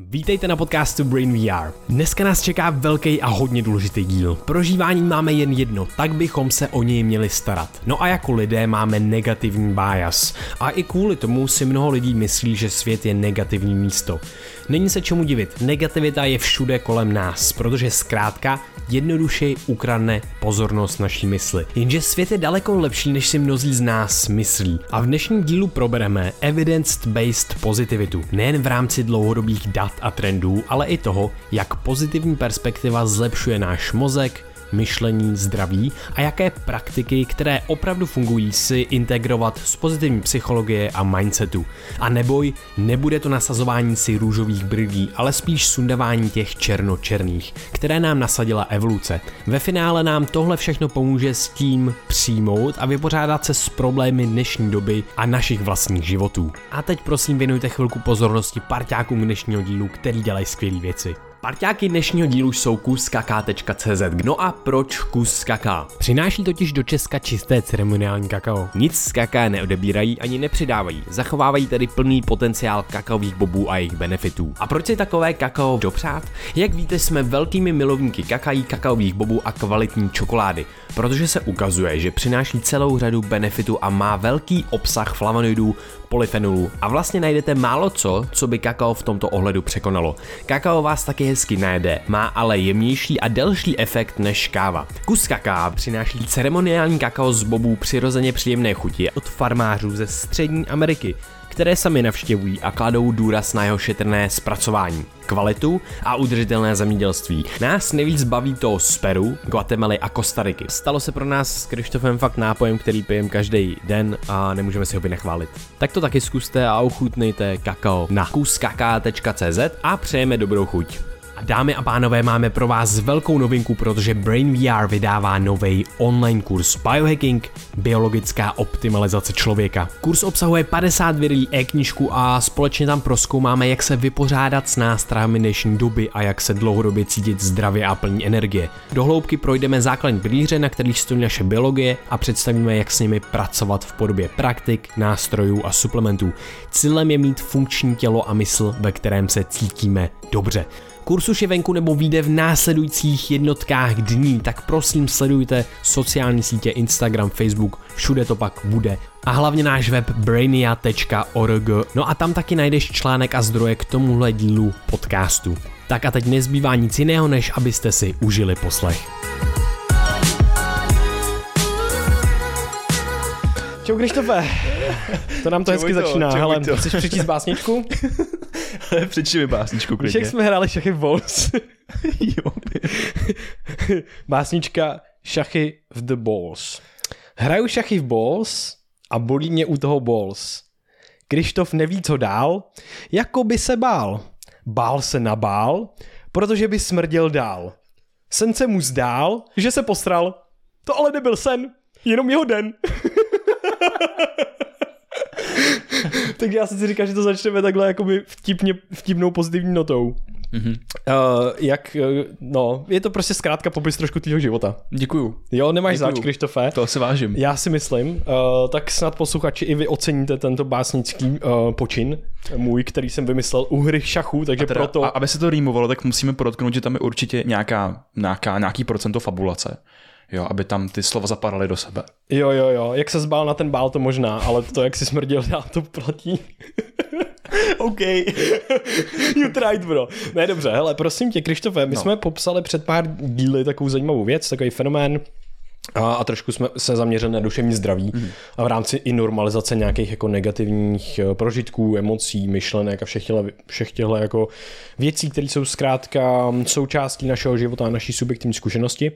Vítejte na podcastu Brain VR. Dneska nás čeká velký a hodně důležitý díl. Prožívání máme jen jedno, tak bychom se o něj měli starat. No a jako lidé máme negativní bias. A i kvůli tomu si mnoho lidí myslí, že svět je negativní místo. Není se čemu divit, negativita je všude kolem nás, protože zkrátka jednoduše ukradne pozornost naší mysli. Jenže svět je daleko lepší, než si mnozí z nás myslí. A v dnešním dílu probereme evidence-based pozitivitu, nejen v rámci dlouhodobých dat a trendů, ale i toho, jak pozitivní perspektiva zlepšuje náš mozek, myšlení, zdraví a jaké praktiky, které opravdu fungují, si integrovat z pozitivní psychologie a mindsetu. A neboj, nebude to nasazování si růžových brýlí, ale spíš sundavání těch černočerných, které nám nasadila evoluce. Ve finále nám tohle všechno pomůže s tím přijmout a vypořádat se s problémy dnešní doby a našich vlastních životů. A teď prosím věnujte chvilku pozornosti parťákům dnešního dílu, který dělají skvělé věci. Parťáky dnešního dílu jsou kuskaka.cz. No a proč kus kaká? Přináší totiž do Česka čisté ceremoniální kakao. Nic z kaká neodebírají ani nepřidávají, zachovávají tedy plný potenciál kakaových bobů a jejich benefitů. A proč si takové kakao dopřát? Jak víte, jsme velkými milovníky kakají, kakaových bobů a kvalitní čokolády, protože se ukazuje, že přináší celou řadu benefitů a má velký obsah flavonoidů, polyfenolů a vlastně najdete málo co, co by kakao v tomto ohledu překonalo. Kakao vás taky hezky najede, má ale jemnější a delší efekt než káva. Kus kaká přináší ceremoniální kakao z bobů přirozeně příjemné chuti od farmářů ze střední Ameriky, které sami navštěvují a kladou důraz na jeho šetrné zpracování, kvalitu a udržitelné zemědělství. Nás nejvíc baví to z Peru, Guatemaly a Kostariky. Stalo se pro nás s Krištofem fakt nápojem, který pijem každý den a nemůžeme si ho vynechválit. Tak to taky zkuste a ochutnejte kakao na kuskaka.cz a přejeme dobrou chuť. A dámy a pánové, máme pro vás velkou novinku, protože Brain VR vydává nový online kurz Biohacking, biologická optimalizace člověka. Kurz obsahuje 50 videí e-knižku a společně tam proskoumáme, jak se vypořádat s nástrahami dnešní doby a jak se dlouhodobě cítit zdravě a plní energie. Do hloubky projdeme základní pilíře, na kterých stojí naše biologie a představíme, jak s nimi pracovat v podobě praktik, nástrojů a suplementů. Cílem je mít funkční tělo a mysl, ve kterém se cítíme dobře. Kurs už je venku nebo vyjde v následujících jednotkách dní, tak prosím sledujte sociální sítě Instagram, Facebook, všude to pak bude. A hlavně náš web brainia.org. No a tam taky najdeš článek a zdroje k tomuhle dílu podcastu. Tak a teď nezbývá nic jiného, než abyste si užili poslech. Čau Krištofe. To nám to hezky to, začíná. Hele, chceš přečíst básničku? Přečti mi básničku, klidně. jak jsme hráli šachy v balls. jo. Básnička Šachy v the balls. Hraju šachy v balls a bolí mě u toho balls. Krištof neví, co dál, jako by se bál. Bál se nabál, protože by smrděl dál. Sen se mu zdál, že se postral. To ale nebyl sen, jenom jeho den. Tak já si říkám, že to začneme takhle jakoby vtipně, vtipnou pozitivní notou. Mm-hmm. Uh, jak, uh, no, je to prostě zkrátka popis trošku tvýho života. Děkuju. Jo, nemáš Děkuju. zač, Krištofe. To si vážím. Já si myslím, uh, tak snad posluchači i vy oceníte tento básnický uh, počin, můj, který jsem vymyslel u hry šachů, takže a teda, proto... A aby se to rýmovalo, tak musíme podotknout, že tam je určitě nějaká, nějaká, nějaký procento fabulace jo, aby tam ty slova zapadaly do sebe. Jo, jo, jo, jak se zbál na ten bál, to možná, ale to, jak si smrděl, já to platí. OK. you tried, bro. Ne, dobře, hele, prosím tě, Krištofe, my no. jsme popsali před pár díly takovou zajímavou věc, takový fenomén, a, a trošku jsme se zaměřili na duševní zdraví mm. a v rámci i normalizace nějakých jako negativních eh, prožitků, emocí, myšlenek a všech těchto, všech těchto jako věcí, které jsou zkrátka součástí našeho života a naší subjektivní zkušenosti.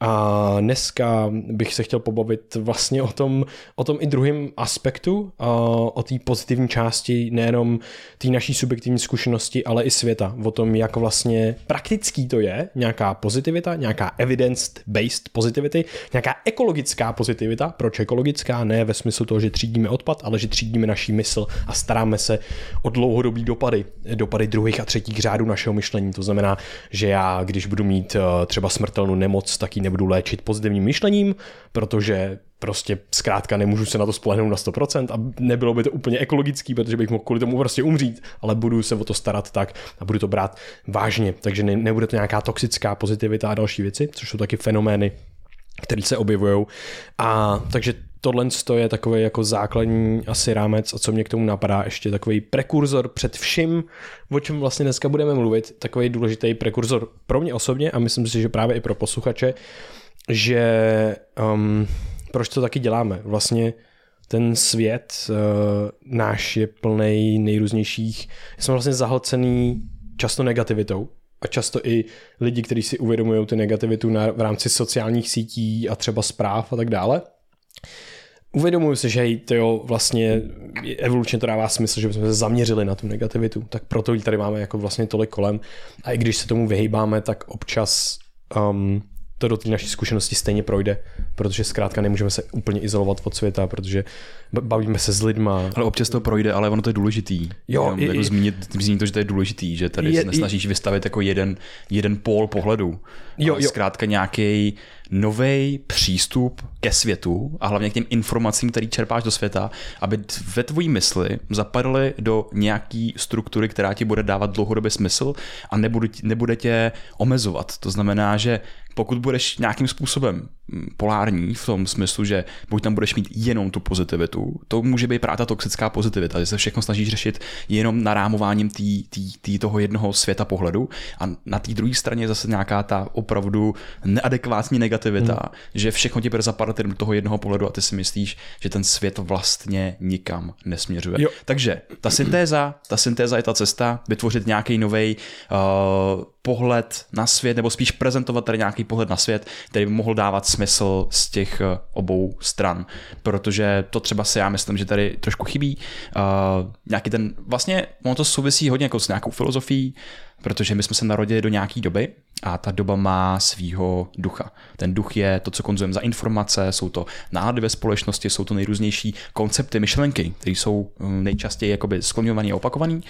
A dneska bych se chtěl pobavit vlastně o tom, o tom i druhém aspektu, o té pozitivní části nejenom té naší subjektivní zkušenosti, ale i světa. O tom, jak vlastně praktický to je, nějaká pozitivita, nějaká evidence-based positivity, nějaká ekologická pozitivita. Proč ekologická? Ne ve smyslu toho, že třídíme odpad, ale že třídíme naší mysl a staráme se o dlouhodobý dopady, dopady druhých a třetích řádů našeho myšlení. To znamená, že já, když budu mít eh, třeba smrtelnou nemoc, tak ji nebudu léčit pozitivním myšlením, protože prostě zkrátka nemůžu se na to spolehnout na 100% a nebylo by to úplně ekologický, protože bych mohl kvůli tomu prostě umřít, ale budu se o to starat tak a budu to brát vážně, takže ne, nebude to nějaká toxická pozitivita a další věci, což jsou taky fenomény, které se objevují. A takže tohle je takový jako základní asi rámec a co mě k tomu napadá, ještě takový prekurzor před vším, o čem vlastně dneska budeme mluvit, takový důležitý prekurzor pro mě osobně a myslím si, že právě i pro posluchače, že um, proč to taky děláme? Vlastně ten svět uh, náš je plný nejrůznějších, jsme vlastně zahlcený často negativitou a často i lidi, kteří si uvědomují tu negativitu na, v rámci sociálních sítí a třeba zpráv a tak dále. Uvědomuji si, že to jo, vlastně evolučně to dává smysl, že bychom se zaměřili na tu negativitu, tak proto ji tady máme jako vlastně tolik kolem. A i když se tomu vyhýbáme, tak občas um, to do té naší zkušenosti stejně projde, protože zkrátka nemůžeme se úplně izolovat od světa, protože bavíme se s lidma. Ale občas to projde, ale ono to je důležitý. Jo, Jenom, i, jako zmínit, zmínit to, že to je důležitý, že tady je, se nesnažíš i, vystavit jako jeden, jeden pól pohledu. Jo, ale jo. zkrátka nějaký nový přístup ke světu a hlavně k těm informacím, který čerpáš do světa, aby ve tvojí mysli zapadaly do nějaký struktury, která ti bude dávat dlouhodobě smysl a nebude, nebude tě omezovat. To znamená, že pokud budeš nějakým způsobem mm, polární v tom smyslu, že buď tam budeš mít jenom tu pozitivitu, to může být právě ta toxická pozitivita, že se všechno snažíš řešit jenom narámováním tý, tý, tý toho jednoho světa pohledu a na té druhé straně zase nějaká ta opravdu neadekvátní negativita, hmm. že všechno ti bude zapadat do toho jednoho pohledu a ty si myslíš, že ten svět vlastně nikam nesměřuje. Jo. Takže ta syntéza, ta syntéza je ta cesta, vytvořit nějaký nový uh, pohled na svět, nebo spíš prezentovat tady nějaký pohled na svět, který by mohl dávat smysl z těch eh, obou stran, protože to třeba si já myslím, že tady trošku chybí. Uh, nějaký ten, vlastně ono to souvisí hodně jako s nějakou filozofií, protože my jsme se narodili do nějaké doby a ta doba má svýho ducha. Ten duch je to, co konzumujeme za informace, jsou to nálady ve společnosti, jsou to nejrůznější koncepty, myšlenky, které jsou hm, nejčastěji jakoby skloňované a opakované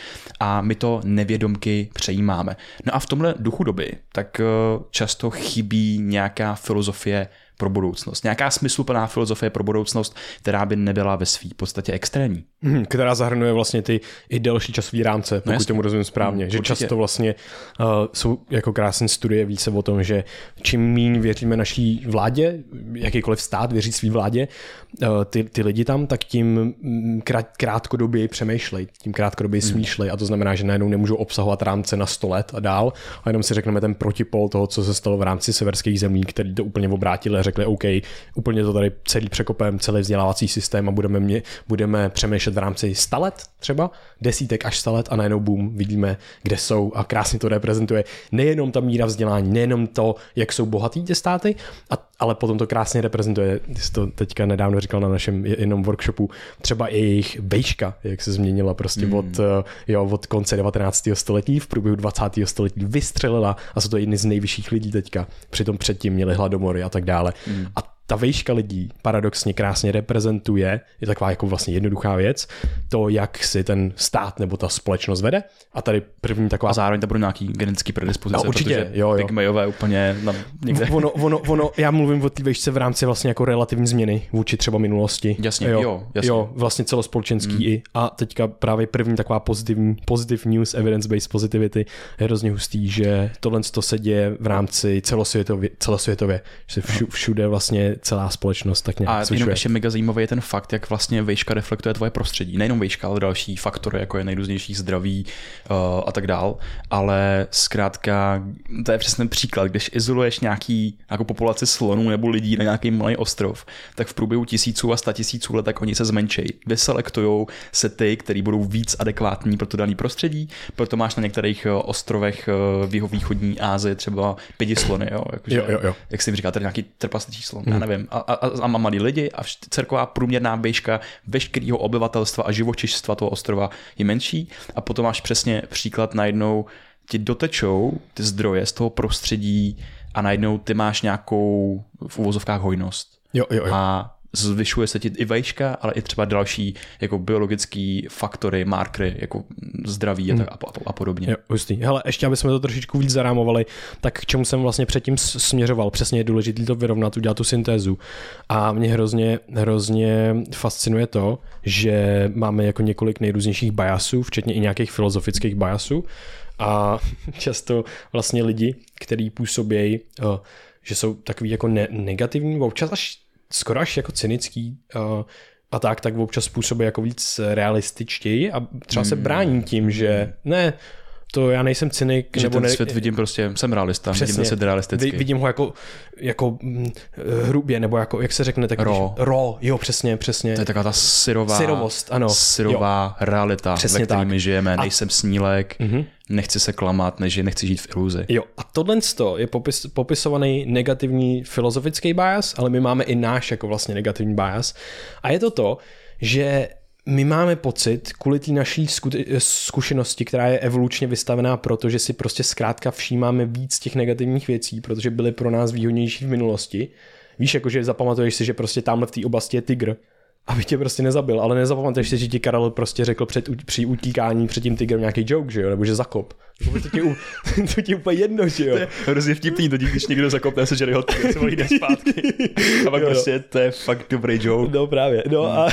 a my to nevědomky přejímáme. No a v tomhle duchu doby tak eh, často chybí nějaká filozofie pro budoucnost. Nějaká smysluplná filozofie pro budoucnost, která by nebyla ve své podstatě extrémní. Hmm, která zahrnuje vlastně ty i delší časové rámce, no pokud no tomu rozumím správně. Hmm, že určitě. často vlastně uh, jsou jako krásné studie více o tom, že čím méně věříme naší vládě, jakýkoliv stát věří svý vládě, uh, ty, ty lidi tam, tak tím mm, krát, krátkodobě přemýšlej, tím krátkodobě hmm. smýšlej a to znamená, že najednou nemůžou obsahovat rámce na 100 let a dál a jenom si řekneme ten protipol toho, co se stalo v rámci severských zemí, který to úplně obrátili a řekli, OK, úplně to tady celý překopem, celý vzdělávací systém a budeme, mě, budeme přemýšlet v rámci 100 let třeba, desítek až 100 let a najednou boom, vidíme, kde jsou a krásně to reprezentuje nejenom ta míra vzdělání, nejenom to, jak jsou bohatý ty státy, a, ale potom to krásně reprezentuje, ty jsi to teďka nedávno říkal na našem jenom workshopu, třeba i jejich bejška, jak se změnila prostě mm. od, eh, jo, od konce 19. století v průběhu 20. století vystřelila a jsou to jedny z nejvyšších lidí teďka. Přitom předtím měli hladomory a tak dále. Mm. A ta vejška lidí paradoxně krásně reprezentuje, je taková jako vlastně jednoduchá věc, to, jak si ten stát nebo ta společnost vede. A tady první taková... A zároveň to bude nějaký genetický predispozice, no, určitě, protože jo, jo. pygmejové úplně na někde. Ono, ono, ono, já mluvím o té vejšce v rámci vlastně jako relativní změny vůči třeba minulosti. Jasně, jo, jo, jasně. jo vlastně celospolečenský mm. i. A teďka právě první taková pozitivní, positive news, evidence-based positivity je hrozně hustý, že tohle to se děje v rámci celosvětově, celosvětově že se všu, všude vlastně celá společnost tak nějak A jenom ještě mega zajímavý je ten fakt, jak vlastně vejška reflektuje tvoje prostředí. Nejenom vejška, ale další faktory, jako je nejrůznější zdraví uh, a tak dál. Ale zkrátka, to je přesně příklad, když izoluješ nějaký, nějakou populaci slonů nebo lidí na nějaký malý ostrov, tak v průběhu tisíců a sta tisíců let tak oni se zmenšejí. Vyselektují se ty, který budou víc adekvátní pro to dané prostředí, proto máš na některých eh, ostrovech eh, v jeho východní Asii třeba pěti slony, jo? Jakože, jo, jo, jo. jak si říkáte, nějaký trpasličí slon, hmm. já nevím. A, a, a, a malí lidi a celková průměrná výška veškerého obyvatelstva a živočišstva toho ostrova je menší a potom máš přesně příklad najednou ti dotečou ty zdroje z toho prostředí a najednou ty máš nějakou v uvozovkách hojnost. Jo, jo, jo. A zvyšuje se ti i vejška, ale i třeba další jako biologický faktory, markery, jako zdraví hmm. a, a, a podobně. Jo, hustý. Hele, ještě aby jsme to trošičku víc zarámovali, tak k čemu jsem vlastně předtím směřoval. Přesně je důležité to vyrovnat, udělat tu syntézu. A mě hrozně, hrozně fascinuje to, že máme jako několik nejrůznějších biasů, včetně i nějakých filozofických biasů. A často vlastně lidi, kteří působí, eh, že jsou takový jako ne- negativní, občas až skoro až jako cynický uh, a tak, tak občas působí jako víc realističtěji a třeba se hmm. brání tím, že ne, to já nejsem cynik. Že nebo ten ne... svět vidím prostě, jsem realista, Přesně. vidím ten svět realisticky. Vidím ho jako, jako hm, hrubě, nebo jako, jak se řekne, tak ro. ro, jo, přesně, přesně. To je taková ta syrová, Syrovost, ano. syrová jo. realita, Přesně ve které my žijeme, a... nejsem snílek, mm-hmm. nechci se klamat, než nechci žít v iluzi. Jo, a tohle je popis, popisovaný negativní filozofický bias, ale my máme i náš jako vlastně negativní bias. A je to to, že my máme pocit, kvůli té naší zkušenosti, která je evolučně vystavená, protože si prostě zkrátka všímáme víc těch negativních věcí, protože byly pro nás výhodnější v minulosti. Víš, jakože zapamatuješ si, že prostě tamhle v té oblasti je tygr aby tě prostě nezabil, ale nezapamatuješ si, že ti Karel prostě řekl před, při utíkání před tím tigrem nějaký joke, že jo, nebo že zakop. To ti, to ti úplně jedno, že jo. To je hrozně vtipný, to když někdo zakopne se, že jeho se jde zpátky. A pak jo. prostě to je fakt dobrý joke. No právě. No, hmm. a,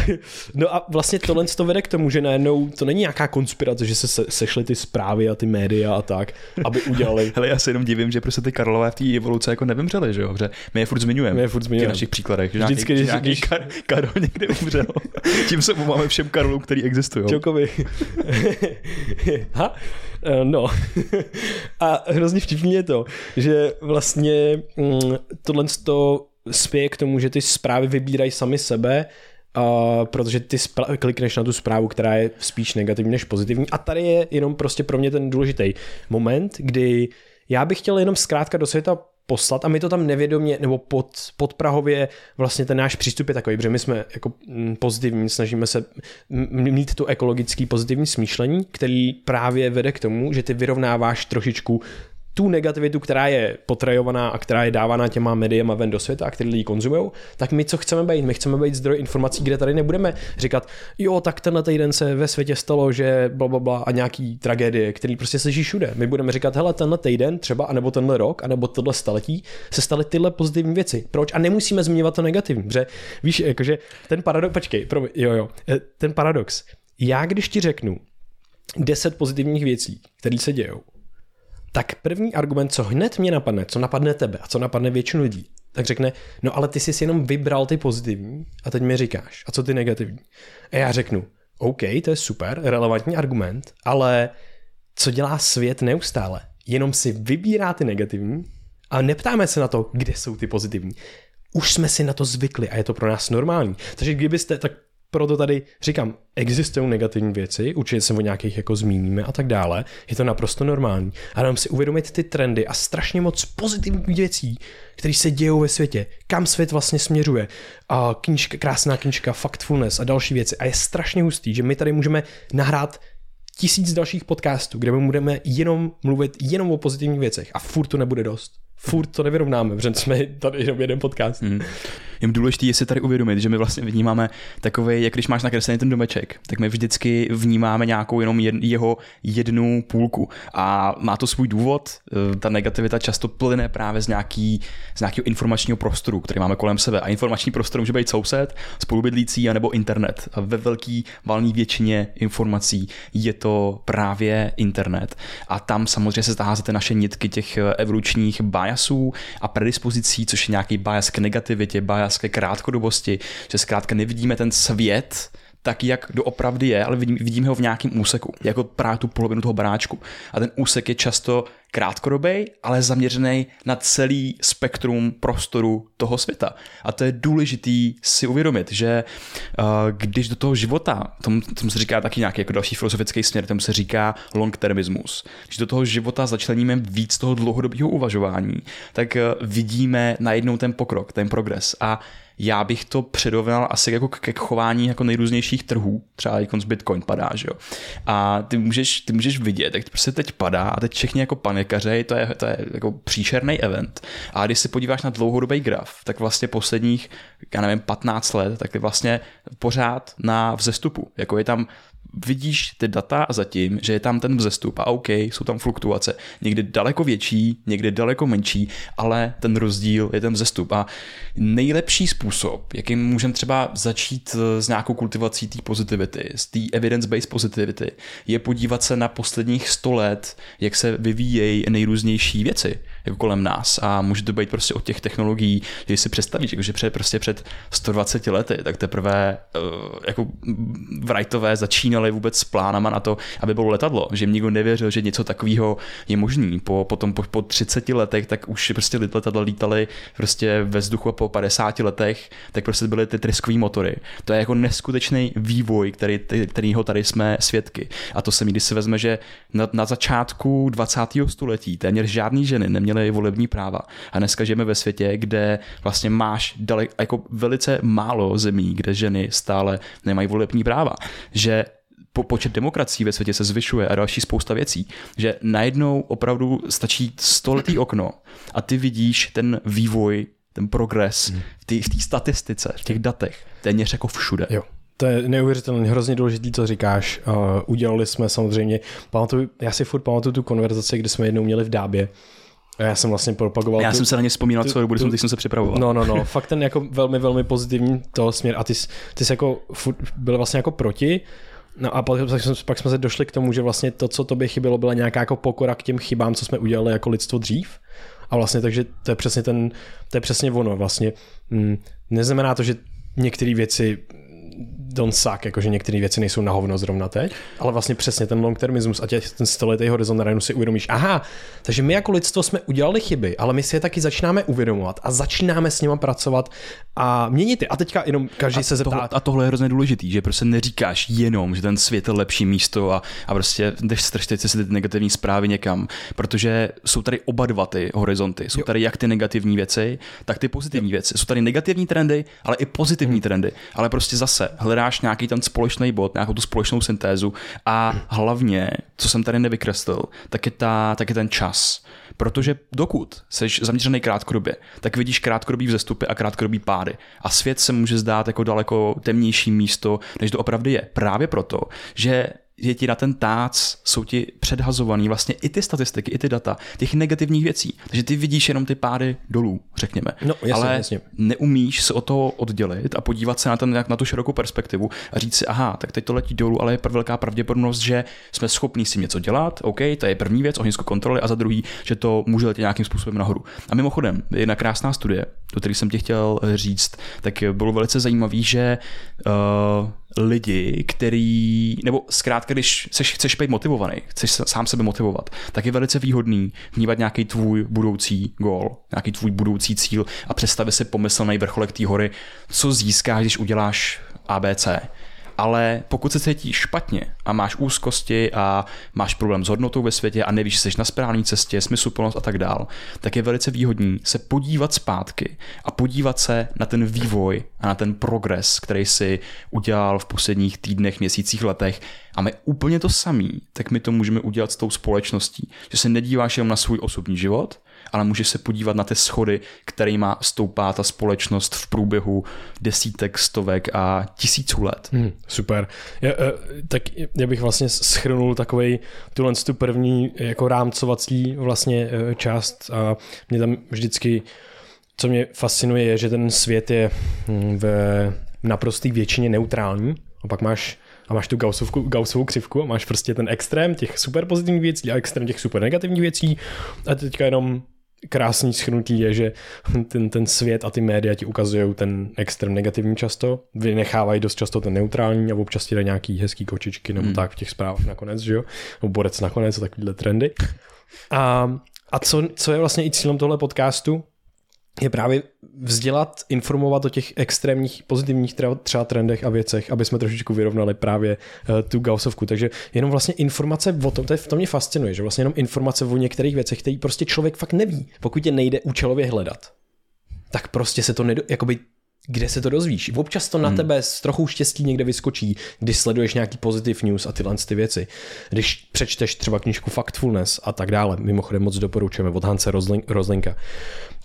no a vlastně tohle to vede k tomu, že najednou to není nějaká konspirace, že se, se sešly ty zprávy a ty média a tak, aby udělali. Hele, já se jenom divím, že prostě ty Karlové v té evoluce jako nevymřeli, že jo, protože my je furt zmiňujeme. My je furt zmiňujeme. V našich příkladech. Že Vždycky, nějaký, když, nějaký když... Kar, Karol někde umřel. Tím se máme všem Karolům, který existují. Čokovi. ha? Eh, no. a hrozně vtipný je to, že vlastně mm, tohle to spěje k tomu, že ty zprávy vybírají sami sebe, Uh, protože ty spra- klikneš na tu zprávu, která je spíš negativní než pozitivní. A tady je jenom prostě pro mě ten důležitý moment, kdy já bych chtěl jenom zkrátka do světa poslat a my to tam nevědomě nebo pod, pod Prahově vlastně ten náš přístup je takový, protože my jsme jako mm, pozitivní, snažíme se mít tu ekologický pozitivní smýšlení, který právě vede k tomu, že ty vyrovnáváš trošičku tu negativitu, která je potrajovaná a která je dávána těma médiema ven do světa a který lidi konzumují, tak my co chceme být? My chceme být zdroj informací, kde tady nebudeme říkat, jo, tak tenhle týden se ve světě stalo, že bla, bla, bla a nějaký tragédie, který prostě se všude. My budeme říkat, hele, tenhle týden třeba, anebo tenhle rok, anebo tohle staletí se staly tyhle pozitivní věci. Proč? A nemusíme zmiňovat to negativní, protože víš, jakože ten paradox, počkej, pro, jo, jo, eh, ten paradox. Já když ti řeknu 10 pozitivních věcí, které se dějou, tak první argument, co hned mě napadne, co napadne tebe a co napadne většinu lidí, tak řekne, no ale ty jsi si jenom vybral ty pozitivní a teď mi říkáš, a co ty negativní? A já řeknu, OK, to je super, relevantní argument, ale co dělá svět neustále? Jenom si vybírá ty negativní a neptáme se na to, kde jsou ty pozitivní. Už jsme si na to zvykli a je to pro nás normální. Takže kdybyste, tak proto tady říkám, existují negativní věci, určitě se o nějakých jako zmíníme a tak dále, je to naprosto normální. A jenom si uvědomit ty trendy a strašně moc pozitivních věcí, které se dějou ve světě, kam svět vlastně směřuje. A knížka, krásná knížka, Factfulness a další věci. A je strašně hustý, že my tady můžeme nahrát tisíc dalších podcastů, kde my budeme jenom mluvit jenom o pozitivních věcech a furt to nebude dost. Furt to nevyrovnáme, protože jsme tady jenom jeden podcast. Hmm je důležité je si tady uvědomit, že my vlastně vnímáme takový, jak když máš nakreslený ten domeček, tak my vždycky vnímáme nějakou jenom jed, jeho jednu půlku. A má to svůj důvod, eh, ta negativita často plyne právě z, nějaký, z nějakého informačního prostoru, který máme kolem sebe. A informační prostor může být soused, spolubydlící, anebo internet. A ve velké valné většině informací je to právě internet. A tam samozřejmě se zaházete naše nitky těch eh, evolučních biasů a predispozicí, což je nějaký bias k negativitě, bias ke krátkodobosti, že zkrátka nevidíme ten svět tak, jak doopravdy je, ale vidím, vidíme ho v nějakém úseku, jako právě tu polovinu toho baráčku. A ten úsek je často krátkodobý, ale zaměřený na celý spektrum prostoru toho světa. A to je důležitý si uvědomit, že uh, když do toho života, tomu, tomu se říká taky nějaký jako další filozofický směr, tomu se říká long-termismus, když do toho života začleníme víc toho dlouhodobého uvažování, tak uh, vidíme najednou ten pokrok, ten progres. A já bych to předoval asi jako ke chování jako nejrůznějších trhů, třeba jako z Bitcoin padá, že jo. A ty můžeš, ty můžeš vidět, jak to prostě teď padá a teď všichni jako panikaři, to je, to je jako příšerný event. A když se podíváš na dlouhodobý graf, tak vlastně posledních, já nevím, 15 let, tak je vlastně pořád na vzestupu. Jako je tam vidíš ty data a zatím, že je tam ten vzestup a OK, jsou tam fluktuace, někdy daleko větší, někdy daleko menší, ale ten rozdíl je ten vzestup. A nejlepší způsob, jakým můžeme třeba začít eh, s nějakou kultivací té pozitivity, z té evidence-based positivity, je podívat se na posledních 100 let, jak se vyvíjejí nejrůznější věci jako kolem nás a může to být prostě od těch technologií, že si představíš, že před, prostě před 120 lety, tak teprve uh, jako Wrightové začínali vůbec s plánama na to, aby bylo letadlo, že jim nikdo nevěřil, že něco takového je možný. Po, potom po, po 30 letech, tak už prostě letadla lítaly prostě ve vzduchu a po 50 letech, tak prostě byly ty tryskový motory. To je jako neskutečný vývoj, který, kterýho tady jsme svědky. A to se mi, když si vezme, že na, na začátku 20. století téměř žádný ženy neměly měli volební práva. A dneska žijeme ve světě, kde vlastně máš dalek, jako velice málo zemí, kde ženy stále nemají volební práva. Že po, počet demokracií ve světě se zvyšuje a další spousta věcí, že najednou opravdu stačí stoletý okno a ty vidíš ten vývoj, ten progres hmm. v té statistice, v těch datech, téměř jako všude. Jo. To je neuvěřitelně hrozně důležité, co říkáš. Uh, udělali jsme samozřejmě, pamatuju, já si furt pamatuju tu konverzaci, kdy jsme jednou měli v Dábě, já jsem vlastně propagoval. Já tu, jsem se na ně vzpomínal tu, celou dobu, když jsem se připravoval. No, no, no. Fakt ten jako velmi, velmi pozitivní toho směr. A ty, ty jsi jako byl vlastně jako proti. No a pak, pak jsme se došli k tomu, že vlastně to, co tobě chybělo, byla nějaká jako pokora k těm chybám, co jsme udělali jako lidstvo dřív. A vlastně takže to je přesně ten, to je přesně ono. Vlastně mm, neznamená to, že některé věci don't suck, jakože některé věci nejsou na hovno zrovna teď, ale vlastně přesně ten long termismus a tě, ten stoletý horizont najednou si uvědomíš, aha, takže my jako lidstvo jsme udělali chyby, ale my si je taky začínáme uvědomovat a začínáme s nimi pracovat a měnit je. A teďka jenom každý a se zeptá. Tohle, a tohle je hrozně důležitý, že prostě neříkáš jenom, že ten svět je lepší místo a, a prostě jdeš strašit si ty negativní zprávy někam, protože jsou tady oba dva ty horizonty. Jsou jo. tady jak ty negativní věci, tak ty pozitivní jo. věci. Jsou tady negativní trendy, ale i pozitivní hmm. trendy. Ale prostě zase hledáš nějaký ten společný bod, nějakou tu společnou syntézu a hlavně, co jsem tady nevykreslil, tak je, ta, tak je ten čas. Protože dokud jsi zaměřený krátkodobě, tak vidíš krátkodobý vzestupy a krátkodobý pády. A svět se může zdát jako daleko temnější místo, než to opravdu je. Právě proto, že je ti na ten tác, jsou ti předhazovaný vlastně i ty statistiky, i ty data těch negativních věcí. Takže ty vidíš jenom ty pády dolů, řekněme. No, jasně, Ale jasně. neumíš se o toho oddělit a podívat se na, ten, na tu širokou perspektivu a říct si, aha, tak teď to letí dolů, ale je velká pravděpodobnost, že jsme schopni si něco dělat, OK, to je první věc, ohnisku kontroly, a za druhý, že to může letět nějakým způsobem nahoru. A mimochodem, jedna krásná studie, do které jsem ti chtěl říct, tak bylo velice zajímavé, že uh, lidi, který, nebo zkrátka, když chceš, chceš být motivovaný, chceš sám sebe motivovat, tak je velice výhodný vnímat nějaký tvůj budoucí gól, nějaký tvůj budoucí cíl a představit si pomyslný vrcholek té hory, co získáš, když uděláš ABC ale pokud se cítíš špatně a máš úzkosti a máš problém s hodnotou ve světě a nevíš, že jsi na správné cestě, smysluplnost a tak dál, tak je velice výhodný se podívat zpátky a podívat se na ten vývoj a na ten progres, který si udělal v posledních týdnech, měsících, letech. A my úplně to samý, tak my to můžeme udělat s tou společností, že se nedíváš jenom na svůj osobní život, ale můžeš se podívat na ty schody, má stoupá ta společnost v průběhu desítek, stovek a tisíců let. Hmm, super. Já, eh, tak já bych vlastně schrnul takový tuhle tu první jako rámcovací vlastně eh, část a mě tam vždycky co mě fascinuje je, že ten svět je hm, v naprostý většině neutrální a pak máš a máš tu Gaussovku, Gaussovou křivku a máš prostě ten extrém těch super pozitivních věcí a extrém těch super negativních věcí a teďka jenom krásný schnutí je, že ten, ten svět a ty média ti ukazují ten extrém negativní často, vynechávají dost často ten neutrální a občas ti dají nějaký hezký kočičky nebo hmm. tak v těch zprávách nakonec, že jo? Nebo borec nakonec a takovýhle trendy. A, a co, co je vlastně i cílem tohle podcastu, je právě vzdělat, informovat o těch extrémních pozitivních třeba trendech a věcech, aby jsme trošičku vyrovnali právě uh, tu Gaussovku. Takže jenom vlastně informace o tom, to, je, to mě fascinuje, že vlastně jenom informace o některých věcech, které prostě člověk fakt neví, pokud je nejde účelově hledat. Tak prostě se to nedо, jakoby kde se to dozvíš. Občas to na hmm. tebe s trochu štěstí někde vyskočí, když sleduješ nějaký positive news a tyhle ty věci. Když přečteš třeba knižku Factfulness a tak dále. Mimochodem moc doporučujeme od Hance Rozlinka.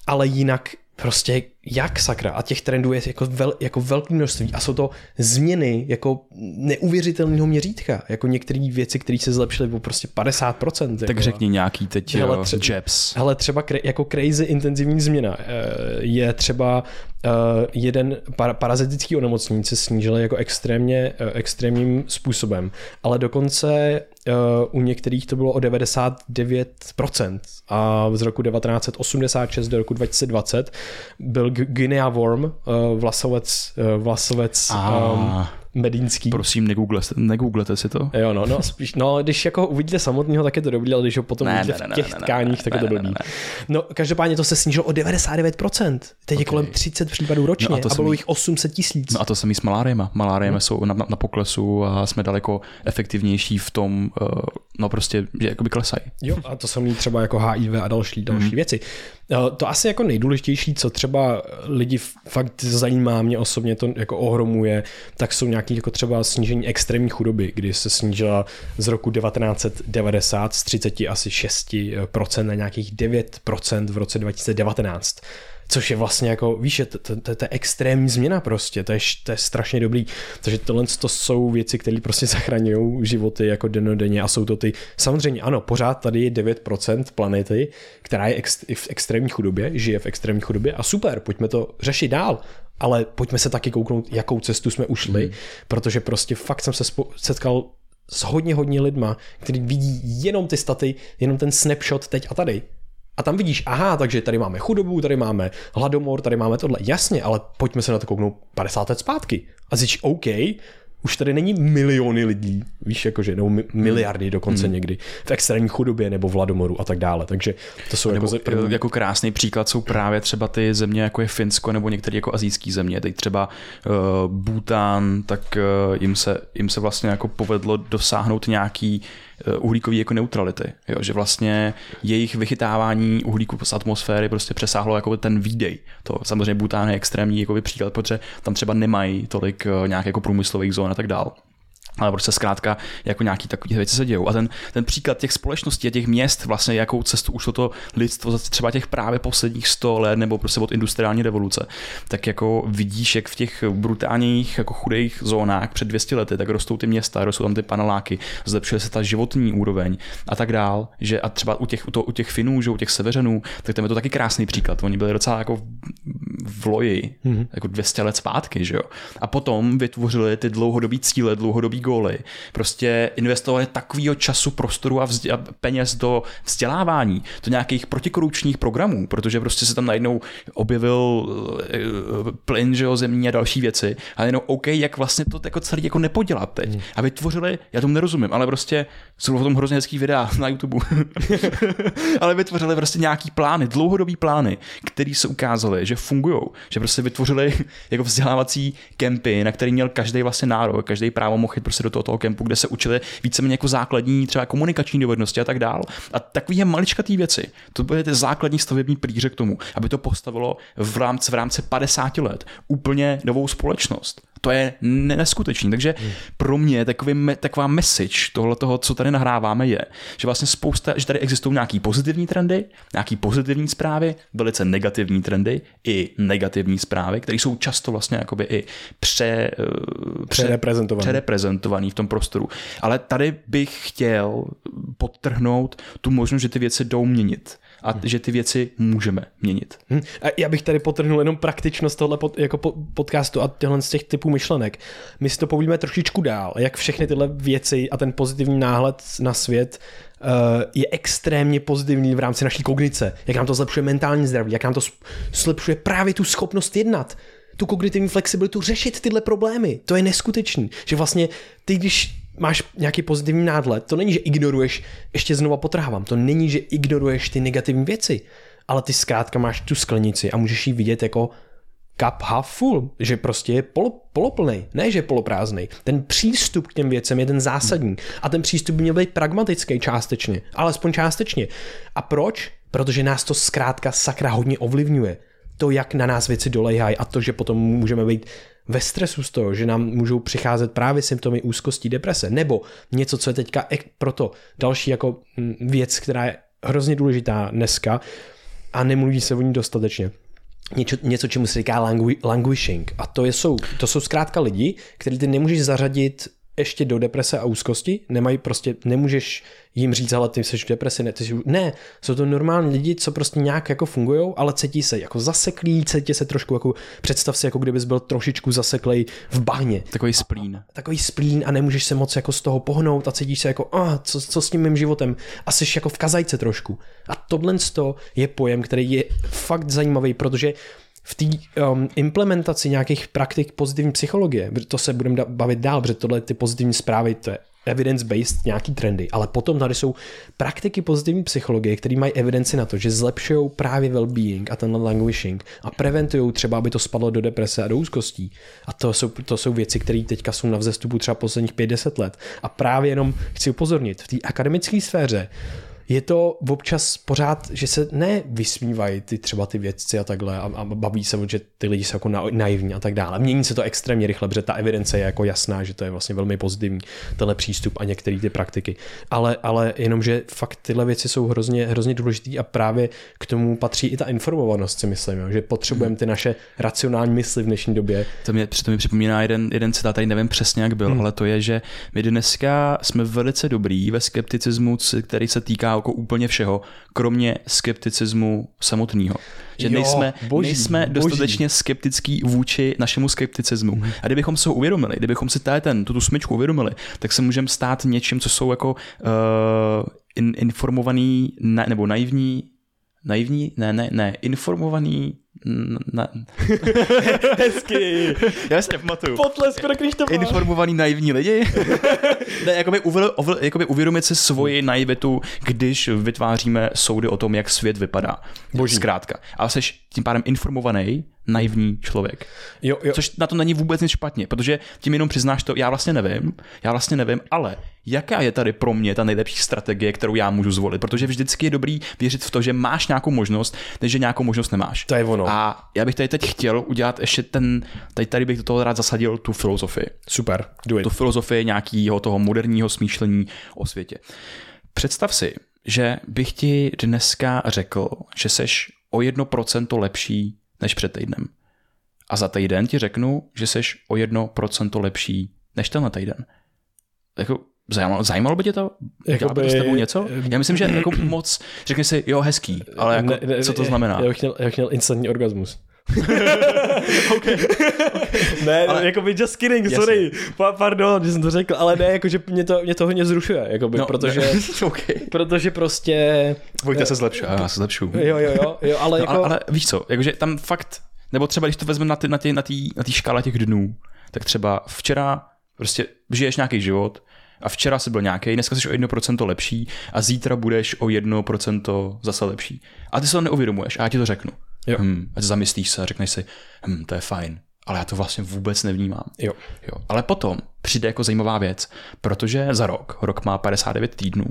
Ale jinak prostě jak sakra a těch trendů je jako, vel, jako velké množství a jsou to změny jako neuvěřitelného měřítka, jako některé věci, které se zlepšily o prostě 50%. Tak jako, řekni nějaký teď hele, tře- jabs. Hele, třeba kre, jako crazy intenzivní změna eh, je třeba uh, jeden par- parazitický onemocnění se snížil jako extrémně, extrémním způsobem, ale dokonce u některých to bylo o 99% a z roku 1986 do roku 2020 byl Guinea Worm, uh, vlasovec, uh, vlasovec um, medínský. Prosím, negooglete, negooglete si to. Jo, no, no, spíš, no, když jako uvidíte samotného, tak je to dobrý, ale když ho potom ne, uvidíte ne, v těch ne, tkáních, ne, tak ne, je to blbý. Ne, ne, ne. No, každopádně to se snížilo o 99%. Teď okay. je kolem 30 případů ročně no a, to a bylo jich 800 tisíc. No a to samý s maláriema. Maláriema no. jsou na, na, poklesu a jsme daleko efektivnější v tom, uh, no prostě, že jakoby klesají. Jo, a to samý třeba jako HIV a další, další mm. věci. Uh, to asi jako nejdůležitější, co třeba lidi fakt zajímá, mě osobně to jako ohromuje, tak jsou nějaký jako třeba snížení extrémní chudoby, kdy se snížila z roku 1990 z 30 asi 6% na nějakých 9% v roce 2019 což je vlastně jako, víš, to, to, to, to je extrémní změna prostě, to je, to je strašně dobrý, takže tohle to jsou věci, které prostě zachraňují životy jako denodenně a jsou to ty, samozřejmě ano, pořád tady je 9% planety, která je ex, v extrémní chudobě, žije v extrémní chudobě a super, pojďme to řešit dál, ale pojďme se taky kouknout, jakou cestu jsme ušli, hmm. protože prostě fakt jsem se setkal s hodně, hodně lidma, kteří vidí jenom ty staty, jenom ten snapshot teď a tady. A tam vidíš, aha, takže tady máme chudobu, tady máme hladomor, tady máme tohle. Jasně, ale pojďme se na to kouknout 50 let zpátky. A říct, OK, už tady není miliony lidí, víš, jakože, nebo miliardy dokonce hmm. někdy, v extrémní chudobě nebo v hladomoru a tak dále. Takže to jsou nebo jako, první... jako krásný příklad jsou právě třeba ty země, jako je Finsko nebo některé jako azijské země. Teď třeba uh, Bhután, tak uh, jim, se, jim se vlastně jako povedlo dosáhnout nějaký Eh, uhlíkové jako neutrality. Jo? Že vlastně jejich vychytávání uhlíku z atmosféry prostě přesáhlo jako ten výdej. To samozřejmě Bután je extrémní jako příklad, protože tam třeba nemají tolik eh, nějak jako průmyslových zón a tak dál ale prostě zkrátka jako nějaký takové věci se dějou. A ten, ten příklad těch společností a těch měst, vlastně jakou cestu ušlo to lidstvo za třeba těch právě posledních 100 let nebo prostě od industriální revoluce, tak jako vidíš, jak v těch brutálních jako chudých zónách před 200 lety, tak rostou ty města, rostou tam ty paneláky, zlepšuje se ta životní úroveň a tak dál, že a třeba u těch, u, to, u těch Finů, že u těch Seveřanů, tak tam je to taky krásný příklad. Oni byli docela jako v loji, mm-hmm. jako 200 let zpátky, že jo. A potom vytvořili ty dlouhodobý cíle, dlouhodobý góly. Prostě investovali takovýho času, prostoru a, a peněz do vzdělávání, do nějakých protikorupčních programů, protože prostě se tam najednou objevil uh, plyn, že jo, zemní a další věci. A jenom OK, jak vlastně to jako celý jako nepodělat teď. Hmm. A vytvořili, já tomu nerozumím, ale prostě jsou v tom hrozně hezký videa na YouTube. ale vytvořili prostě nějaký plány, dlouhodobý plány, které se ukázaly, že fungují, že prostě vytvořili jako vzdělávací kempy, na který měl každý vlastně nárok, každý právo mohl prostě do toho, toho kempu, kde se učili víceméně jako základní třeba komunikační dovednosti a tak dál. A takové maličkatý věci. To byly ty základní stavební plíře k tomu, aby to postavilo v rámci, v rámci 50 let úplně novou společnost to je neskutečný. Takže hmm. pro mě takový, taková message tohle toho, co tady nahráváme, je, že vlastně spousta, že tady existují nějaký pozitivní trendy, nějaký pozitivní zprávy, velice negativní trendy i negativní zprávy, které jsou často vlastně jakoby i pře, eh, pře, přereprezentovaný. přereprezentovaný v tom prostoru. Ale tady bych chtěl podtrhnout tu možnost, že ty věci jdou měnit a že ty věci můžeme měnit. Hmm. A já bych tady potrhnul jenom praktičnost tohle pod, jako po, podcastu a těchto z těch typů myšlenek. My si to povíme trošičku dál, jak všechny tyhle věci a ten pozitivní náhled na svět uh, je extrémně pozitivní v rámci naší kognice. Jak nám to zlepšuje mentální zdraví, jak nám to zlepšuje právě tu schopnost jednat tu kognitivní flexibilitu řešit tyhle problémy. To je neskutečný. Že vlastně ty, když máš nějaký pozitivní nádlet, to není, že ignoruješ, ještě znova potrhávám, to není, že ignoruješ ty negativní věci, ale ty zkrátka máš tu sklenici a můžeš ji vidět jako cup half full, že prostě je polo, poloplný, ne že je poloprázdný. Ten přístup k těm věcem je ten zásadní a ten přístup by měl být pragmatický částečně, alespoň částečně. A proč? Protože nás to zkrátka sakra hodně ovlivňuje. to, jak na nás věci dolejhají a to, že potom můžeme být ve stresu z toho, že nám můžou přicházet právě symptomy úzkosti, deprese, nebo něco, co je teďka proto další jako mm, věc, která je hrozně důležitá dneska a nemluví se o ní dostatečně. Něco, něco čemu se říká langui, languishing. A to, je, jsou, to jsou zkrátka lidi, který ty nemůžeš zařadit ještě do deprese a úzkosti, nemají prostě, nemůžeš jim říct, ale ty jsi v depresi, ne, ty jsi, ne, jsou to normální lidi, co prostě nějak jako fungují, ale cítí se jako zaseklí, cítí se trošku jako, představ si, jako kdybys byl trošičku zaseklej v bahně. Takový splín. Takový splín a nemůžeš se moc jako z toho pohnout a cítíš se jako, a co, co s tím mým životem a jsi jako v kazajce trošku. A tohle je pojem, který je fakt zajímavý, protože v té um, implementaci nějakých praktik pozitivní psychologie, to se budeme bavit dál, protože tohle ty pozitivní zprávy, to je evidence-based nějaký trendy, ale potom tady jsou praktiky pozitivní psychologie, které mají evidenci na to, že zlepšují právě well-being a tenhle languishing a preventují třeba, aby to spadlo do deprese a do úzkostí. A to jsou, to jsou věci, které teďka jsou na vzestupu třeba posledních 5-10 let. A právě jenom chci upozornit, v té akademické sféře je to občas pořád, že se nevysmívají ty třeba ty vědci a takhle a, a baví se, že ty lidi jsou jako na, naivní a tak dále. Mění se to extrémně rychle, protože ta evidence je jako jasná, že to je vlastně velmi pozitivní tenhle přístup a některé ty praktiky. Ale, ale jenom, že fakt tyhle věci jsou hrozně, hrozně důležité a právě k tomu patří i ta informovanost, si myslím, jo, že potřebujeme ty naše racionální mysli v dnešní době. To mě, to mi připomíná jeden, jeden citát, tady nevím přesně, jak byl, hmm. ale to je, že my dneska jsme velice dobrý ve skepticismu, který se týká jako úplně všeho, kromě skepticismu samotného. Že jo, nejsme, boží, nejsme boží. dostatečně skeptický vůči našemu skepticismu. Mm. A kdybychom se ho uvědomili, kdybychom si tady ten, tu smyčku uvědomili, tak se můžeme stát něčím, co jsou jako uh, in, informovaný na, nebo naivní, naivní, ne, ne, ne, informovaný na... Hezky. Já si nepamatuju. Potlesk pro to Informovaný naivní lidi. ne, jakoby, uvěl, jakoby uvědomit si svoji naivitu, když vytváříme soudy o tom, jak svět vypadá. Boží. Zkrátka. A jsi tím pádem informovaný naivní člověk. Jo, jo. Což na to není vůbec nic špatně, protože tím jenom přiznáš to, já vlastně nevím, já vlastně nevím, ale jaká je tady pro mě ta nejlepší strategie, kterou já můžu zvolit, protože vždycky je dobrý věřit v to, že máš nějakou možnost, než že nějakou možnost nemáš. To je ono. A já bych tady teď chtěl udělat ještě ten, tady, tady bych do toho rád zasadil tu filozofii. Super, do it. Tu filozofii nějakého toho moderního smýšlení o světě. Představ si, že bych ti dneska řekl, že seš o jedno procento lepší než před týdnem. A za týden ti řeknu, že seš o jedno procento lepší než tenhle týden. Jako, zajímalo, zajímalo by tě to? Jakoby... to s tebou něco? Já myslím, že jako moc, řekni si, jo, hezký, ale jako, ne, ne, co to znamená? Já bych měl, já bych měl instantní orgasmus. okay. ne, ale, jako by just kidding, jasně. sorry, pa, pardon, že jsem to řekl, ale ne, jakože mě to, mě to hodně zrušuje, jakoby, no, protože, okay. protože prostě... Vojta se zlepšuje, já se zlepšu. Jo, jo, jo, jo ale no, jako... Ale, ale víš co, jakože tam fakt, nebo třeba když to vezmeme na té na tý, na tý, na tý škále těch dnů, tak třeba včera prostě žiješ nějaký život, a včera jsi byl nějaký, dneska jsi o 1% lepší a zítra budeš o 1% zase lepší. A ty se to neuvědomuješ a já ti to řeknu. Jo. Hmm, a zamyslíš se a řekneš si, hm, to je fajn, ale já to vlastně vůbec nevnímám. Jo. jo. Ale potom přijde jako zajímavá věc, protože za rok, rok má 59 týdnů,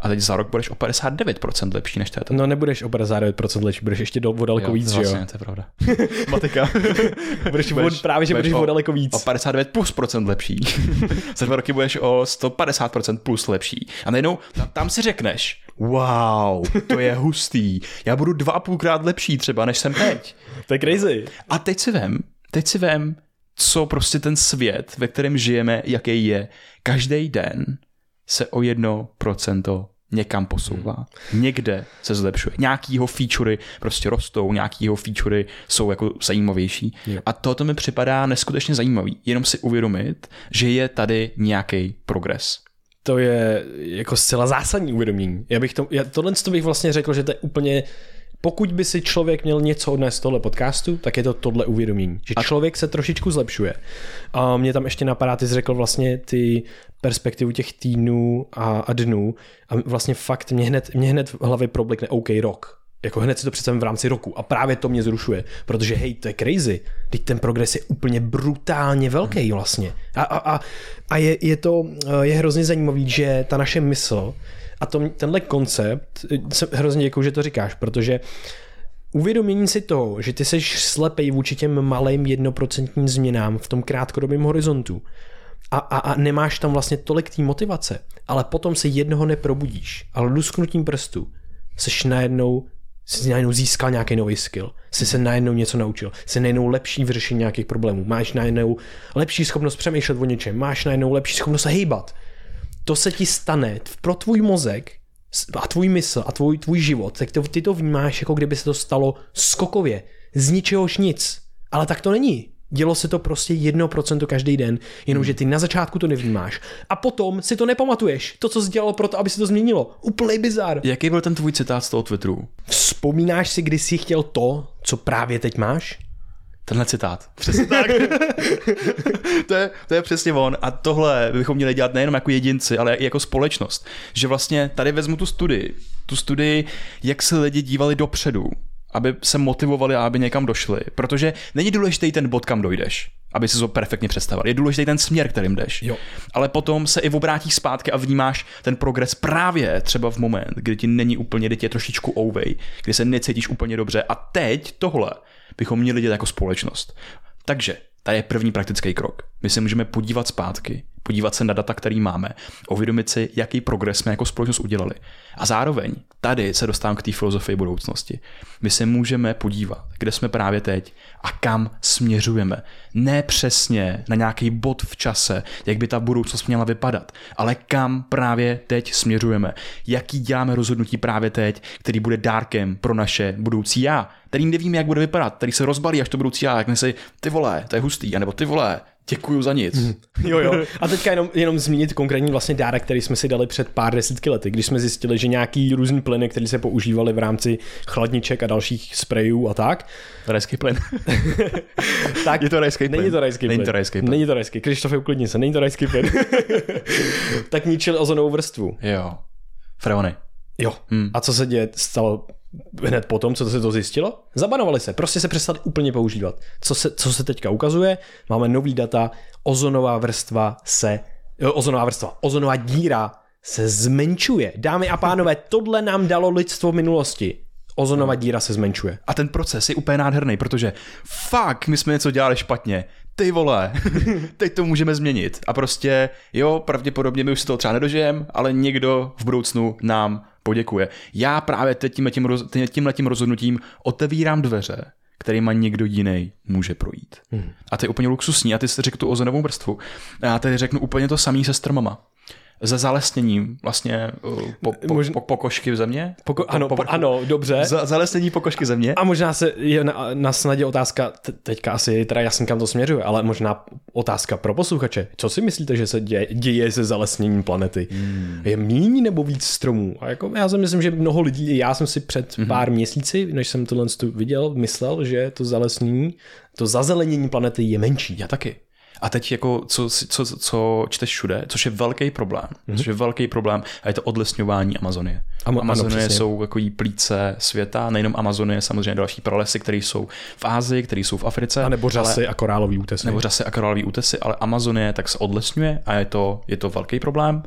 a teď za rok budeš o 59% lepší než této. No nebudeš o 59% lepší, budeš ještě do, o daleko víc, vlastně, že jo? to je pravda. Matika. budeš, budeš, právě, že budeš, budeš o, o daleko víc. O 59 plus procent lepší. za dva roky budeš o 150% plus lepší. A najednou tam, tam si řekneš, wow, to je hustý. Já budu dva a půlkrát lepší třeba, než jsem teď. to je crazy. A teď si vem, teď si vem, co prostě ten svět, ve kterém žijeme, jaký je. Každý den se o jedno procento někam posouvá. Někde se zlepšuje. Nějakýho featurey prostě rostou, nějakýho featurey jsou jako zajímavější. Yeah. A toto mi připadá neskutečně zajímavý. Jenom si uvědomit, že je tady nějaký progres. To je jako zcela zásadní uvědomění. Já bych to, já, tohle to bych vlastně řekl, že to je úplně pokud by si člověk měl něco odnést z tohle podcastu, tak je to tohle uvědomění, že člověk se trošičku zlepšuje. A mě tam ještě napadá, ty jsi řekl vlastně ty perspektivu těch týdnů a, a dnů a vlastně fakt mě hned, mě hned v hlavě problikne OK rok. Jako hned si to představím v rámci roku a právě to mě zrušuje, protože hej, to je crazy. Teď ten progres je úplně brutálně velký vlastně. A, a, a, a je, je to je hrozně zajímavý, že ta naše mysl a to, tenhle koncept, jsem hrozně děkuji, že to říkáš, protože uvědomění si toho, že ty seš slepej vůči těm malým jednoprocentním změnám v tom krátkodobém horizontu a, a, a nemáš tam vlastně tolik té motivace, ale potom se jednoho neprobudíš, ale lusknutím prstu seš najednou jsi najednou získal nějaký nový skill, jsi se najednou něco naučil, jsi najednou lepší v řešení nějakých problémů, máš najednou lepší schopnost přemýšlet o něčem, máš najednou lepší schopnost se hýbat. To se ti stane pro tvůj mozek a tvůj mysl a tvůj, tvůj život, tak to, ty to vnímáš, jako kdyby se to stalo skokově, z ničehož nic. Ale tak to není. Dělo se to prostě jedno procento každý den, jenomže ty na začátku to nevnímáš. A potom si to nepamatuješ. To, co jsi dělal pro to, aby se to změnilo. Úplný bizar. Jaký byl ten tvůj citát z toho Twitteru? Vzpomínáš si, kdy jsi chtěl to, co právě teď máš? Tenhle citát. Přesně tak. to, je, to je přesně on. A tohle bychom měli dělat nejenom jako jedinci, ale i jako společnost. Že vlastně tady vezmu tu studii. Tu studii, jak se lidi dívali dopředu aby se motivovali a aby někam došli. Protože není důležitý ten bod, kam dojdeš, aby si to perfektně představil. Je důležitý ten směr, kterým jdeš. Jo. Ale potom se i obrátíš zpátky a vnímáš ten progres právě třeba v moment, kdy ti není úplně, kdy tě je trošičku ouvej, kdy se necítíš úplně dobře. A teď tohle bychom měli dělat jako společnost. Takže Tady je první praktický krok. My se můžeme podívat zpátky, podívat se na data, který máme, uvědomit si, jaký progres jsme jako společnost udělali. A zároveň tady se dostávám k té filozofii budoucnosti. My se můžeme podívat, kde jsme právě teď a kam směřujeme. Ne přesně na nějaký bod v čase, jak by ta budoucnost měla vypadat, ale kam právě teď směřujeme. Jaký děláme rozhodnutí právě teď, který bude dárkem pro naše budoucí já, který nevíme, jak bude vypadat, který se rozbalí, až to budoucí já, jak si, ty vole, to je hustý, anebo ty vole, děkuju za nic. Mm. Jo, jo. A teďka jenom, jenom zmínit konkrétní vlastně dárek, který jsme si dali před pár desítky lety, když jsme zjistili, že nějaký různý plyny, které se používaly v rámci chladniček a dalších sprejů a tak. Rajský plyn. tak, je to rajský plyn. Není to rajský plyn. Není to rajský plyn. Není to rajský. Krištofe, uklidni se, není to rajský plyn. tak ničili ozonovou vrstvu. Jo. Freony. Jo. Hmm. A co se děje? Stalo hned potom, co se to zjistilo, zabanovali se, prostě se přestali úplně používat. Co se, co se teďka ukazuje, máme nový data, ozonová vrstva se, ozonová vrstva, ozonová díra se zmenšuje. Dámy a pánové, tohle nám dalo lidstvo v minulosti. Ozonová díra se zmenšuje. A ten proces je úplně nádherný, protože fakt, my jsme něco dělali špatně. Ty vole, teď to můžeme změnit. A prostě, jo, pravděpodobně my už se toho třeba nedožijeme, ale někdo v budoucnu nám poděkuje. Já právě teď tímhle tím, tímhle tím rozhodnutím otevírám dveře, kterýma někdo jiný může projít. Hmm. A to je úplně luxusní. A ty si řekl tu ozonovou vrstvu. A já tady řeknu úplně to samý se stromama se zalesněním vlastně uh, po, po, Možná... po, pokožky v země. Poko- ano, po, ano, dobře. Za, zalesnění pokožky země. A možná se je na, na snadě otázka, teďka asi teda jasně kam to směřuje, ale možná otázka pro posluchače. Co si myslíte, že se děje, děje se zalesněním planety? Hmm. Je míň nebo víc stromů? A jako já si myslím, že mnoho lidí, já jsem si před hmm. pár měsíci, než jsem tohle viděl, myslel, že to zalesnění, to zazelenění planety je menší. Já taky. A teď jako, co, co, co čteš všude, což je velký problém, mm-hmm. což je velký problém a je to odlesňování Amazonie. Am- Amazonie ano, jsou jako plíce světa, nejenom Amazonie, samozřejmě další pralesy, které jsou v Ázii, které jsou v Africe. A nebo řasy ale, a korálový útesy. Nebo řasy a korálový útesy, ale Amazonie tak se odlesňuje a je to, je to velký problém.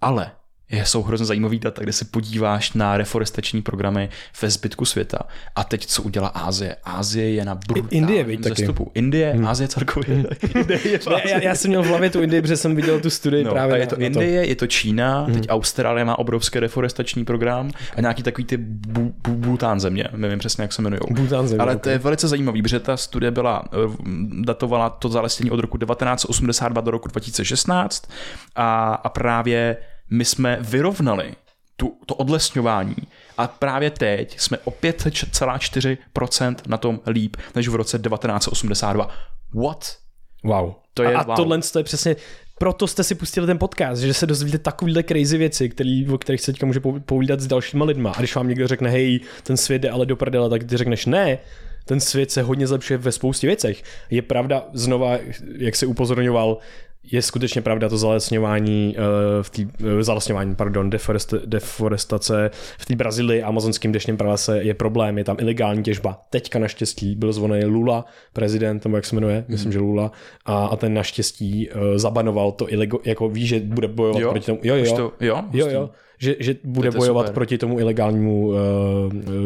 Ale jsou hrozně zajímavý data, kde se podíváš na reforestační programy ve zbytku světa. A teď, co udělá Ázie? Ázie je na brutálním Indie, zestupu. Taky. Indie, hmm. Ázie celkově. Hmm. Indie je ne, já, já, jsem měl v hlavě tu Indii, protože jsem viděl tu studii no, právě. je to na, Indie, na to. je to Čína, hmm. teď Austrálie má obrovský reforestační program a nějaký takový ty bu, bu, Bután země, nevím přesně, jak se jmenují. Bután země, Ale okay. to je velice zajímavý, protože ta studie byla, eh, datovala to zalesnění od roku 1982 do roku 2016 a, a právě jsme vyrovnali tu, to odlesňování a právě teď jsme o 5,4% na tom líp než v roce 1982. What? Wow. To je, a, a wow. tohle je přesně, proto jste si pustili ten podcast, že se dozvíte takovýhle crazy věci, který, o kterých se teďka může povídat s dalšíma lidma. A když vám někdo řekne, hej, ten svět jde ale do prdele, tak ty řekneš, ne, ten svět se hodně zlepšuje ve spoustě věcech. Je pravda, znova, jak se upozorňoval, je skutečně pravda to zalesňování, uh, v tý, uh, zalesňování, pardon, deforest, deforestace v té Brazílii, amazonském deštném pralese je problém, je tam ilegální těžba. Teďka naštěstí byl zvolený Lula, prezident, nebo jak se jmenuje, mm. myslím, že Lula, a, a ten naštěstí uh, zabanoval to ilego, jako ví, že bude bojovat jo. proti tomu. Jo, jo, to, jo, jo, jo, že, že bude bojovat super. proti tomu ilegálnímu uh,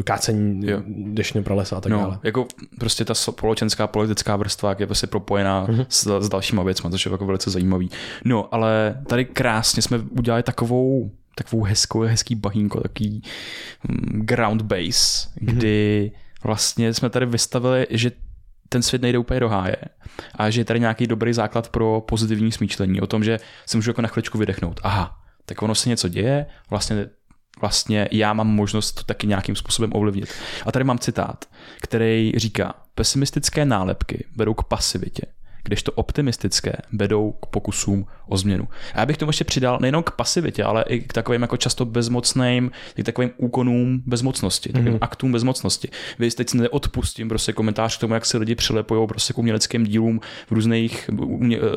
kácení dešně pralesa a tak no, dále. Jako prostě ta společenská politická vrstva je prostě propojená uh-huh. s, s dalšíma věcmi, což je jako velice zajímavý. No, ale tady krásně jsme udělali takovou takovou hezkou, hezký bahínko, takový mm, ground base, mhm. kdy vlastně jsme tady vystavili, že ten svět nejde úplně do háje a že je tady nějaký dobrý základ pro pozitivní smýšlení o tom, že si můžu jako na chvíličku vydechnout. Aha, tak ono se něco děje, vlastně vlastně já mám možnost to taky nějakým způsobem ovlivnit. A tady mám citát, který říká, pesimistické nálepky vedou k pasivitě, kdežto optimistické vedou k pokusům o změnu. A já bych tomu ještě přidal nejenom k pasivitě, ale i k takovým jako často bezmocným, k takovým úkonům bezmocnosti, takovým mm-hmm. aktům bezmocnosti. Vy teď si neodpustím prostě komentář k tomu, jak se lidi přilepují prostě k uměleckým dílům v různých